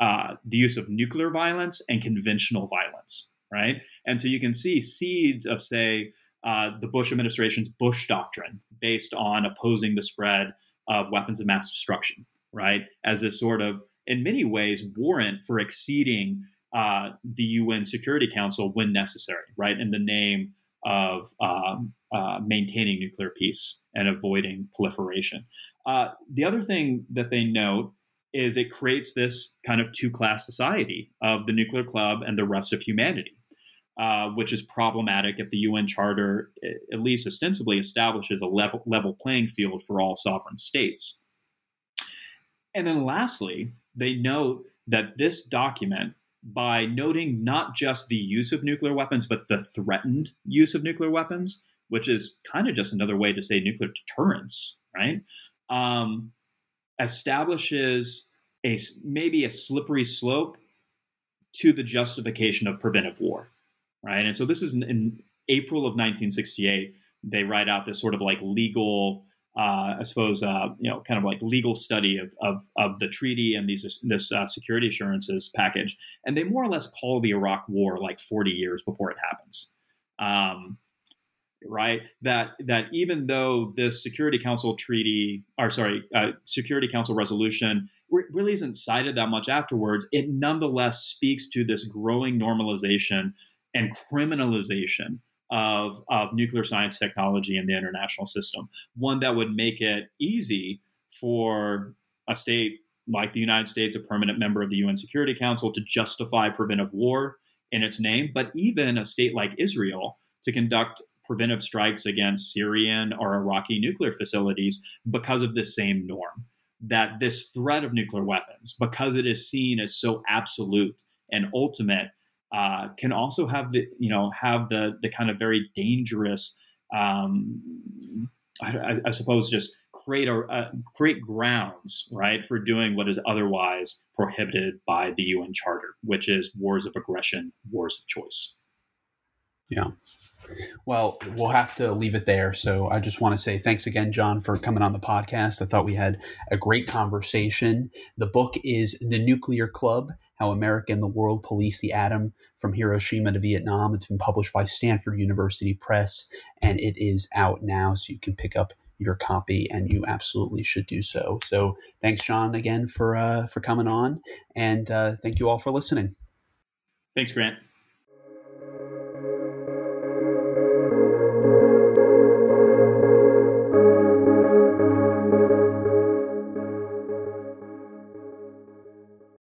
S3: uh, the use of nuclear violence and conventional violence, right? And so you can see seeds of say uh, the Bush administration's Bush doctrine based on opposing the spread of weapons of mass destruction, right? As a sort of, in many ways, warrant for exceeding uh, the UN Security Council when necessary, right? In the name of um, uh, maintaining nuclear peace and avoiding proliferation. Uh, the other thing that they note is it creates this kind of two class society of the nuclear club and the rest of humanity uh, which is problematic if the UN Charter, at least ostensibly, establishes a level, level playing field for all sovereign states. And then lastly, they note that this document, by noting not just the use of nuclear weapons, but the threatened use of nuclear weapons, which is kind of just another way to say nuclear deterrence, right? Um, establishes a maybe a slippery slope to the justification of preventive war right? And so this is in, in April of 1968. They write out this sort of like legal, uh, I suppose, uh, you know, kind of like legal study of, of, of the treaty and these this uh, security assurances package, and they more or less call the Iraq War like 40 years before it happens. Um, right that that even though this security council treaty or sorry uh, security council resolution re- really isn't cited that much afterwards it nonetheless speaks to this growing normalization and criminalization of, of nuclear science technology in the international system, one that would make it easy for a state like the United States, a permanent member of the UN Security Council, to justify preventive war in its name, but even a state like Israel to conduct preventive strikes against Syrian or Iraqi nuclear facilities because of this same norm. That this threat of nuclear weapons, because it is seen as so absolute and ultimate uh, can also have the you know have the the kind of very dangerous um, I, I, suppose just create a uh, create grounds right for doing what is otherwise prohibited by the UN Charter, which is wars of aggression, wars of choice.
S2: Yeah. Well, we'll have to leave it there. So I just want to say thanks again, John, for coming on the podcast. I thought we had a great conversation. The book is The Nuclear Club How America and the World Policed the Atom from Hiroshima to Vietnam. It's been published by Stanford University Press and it is out now. So you can pick up your copy and you absolutely should do so. So thanks, Sean, again for, uh, for coming on. And uh, thank you all for listening.
S3: Thanks, Grant.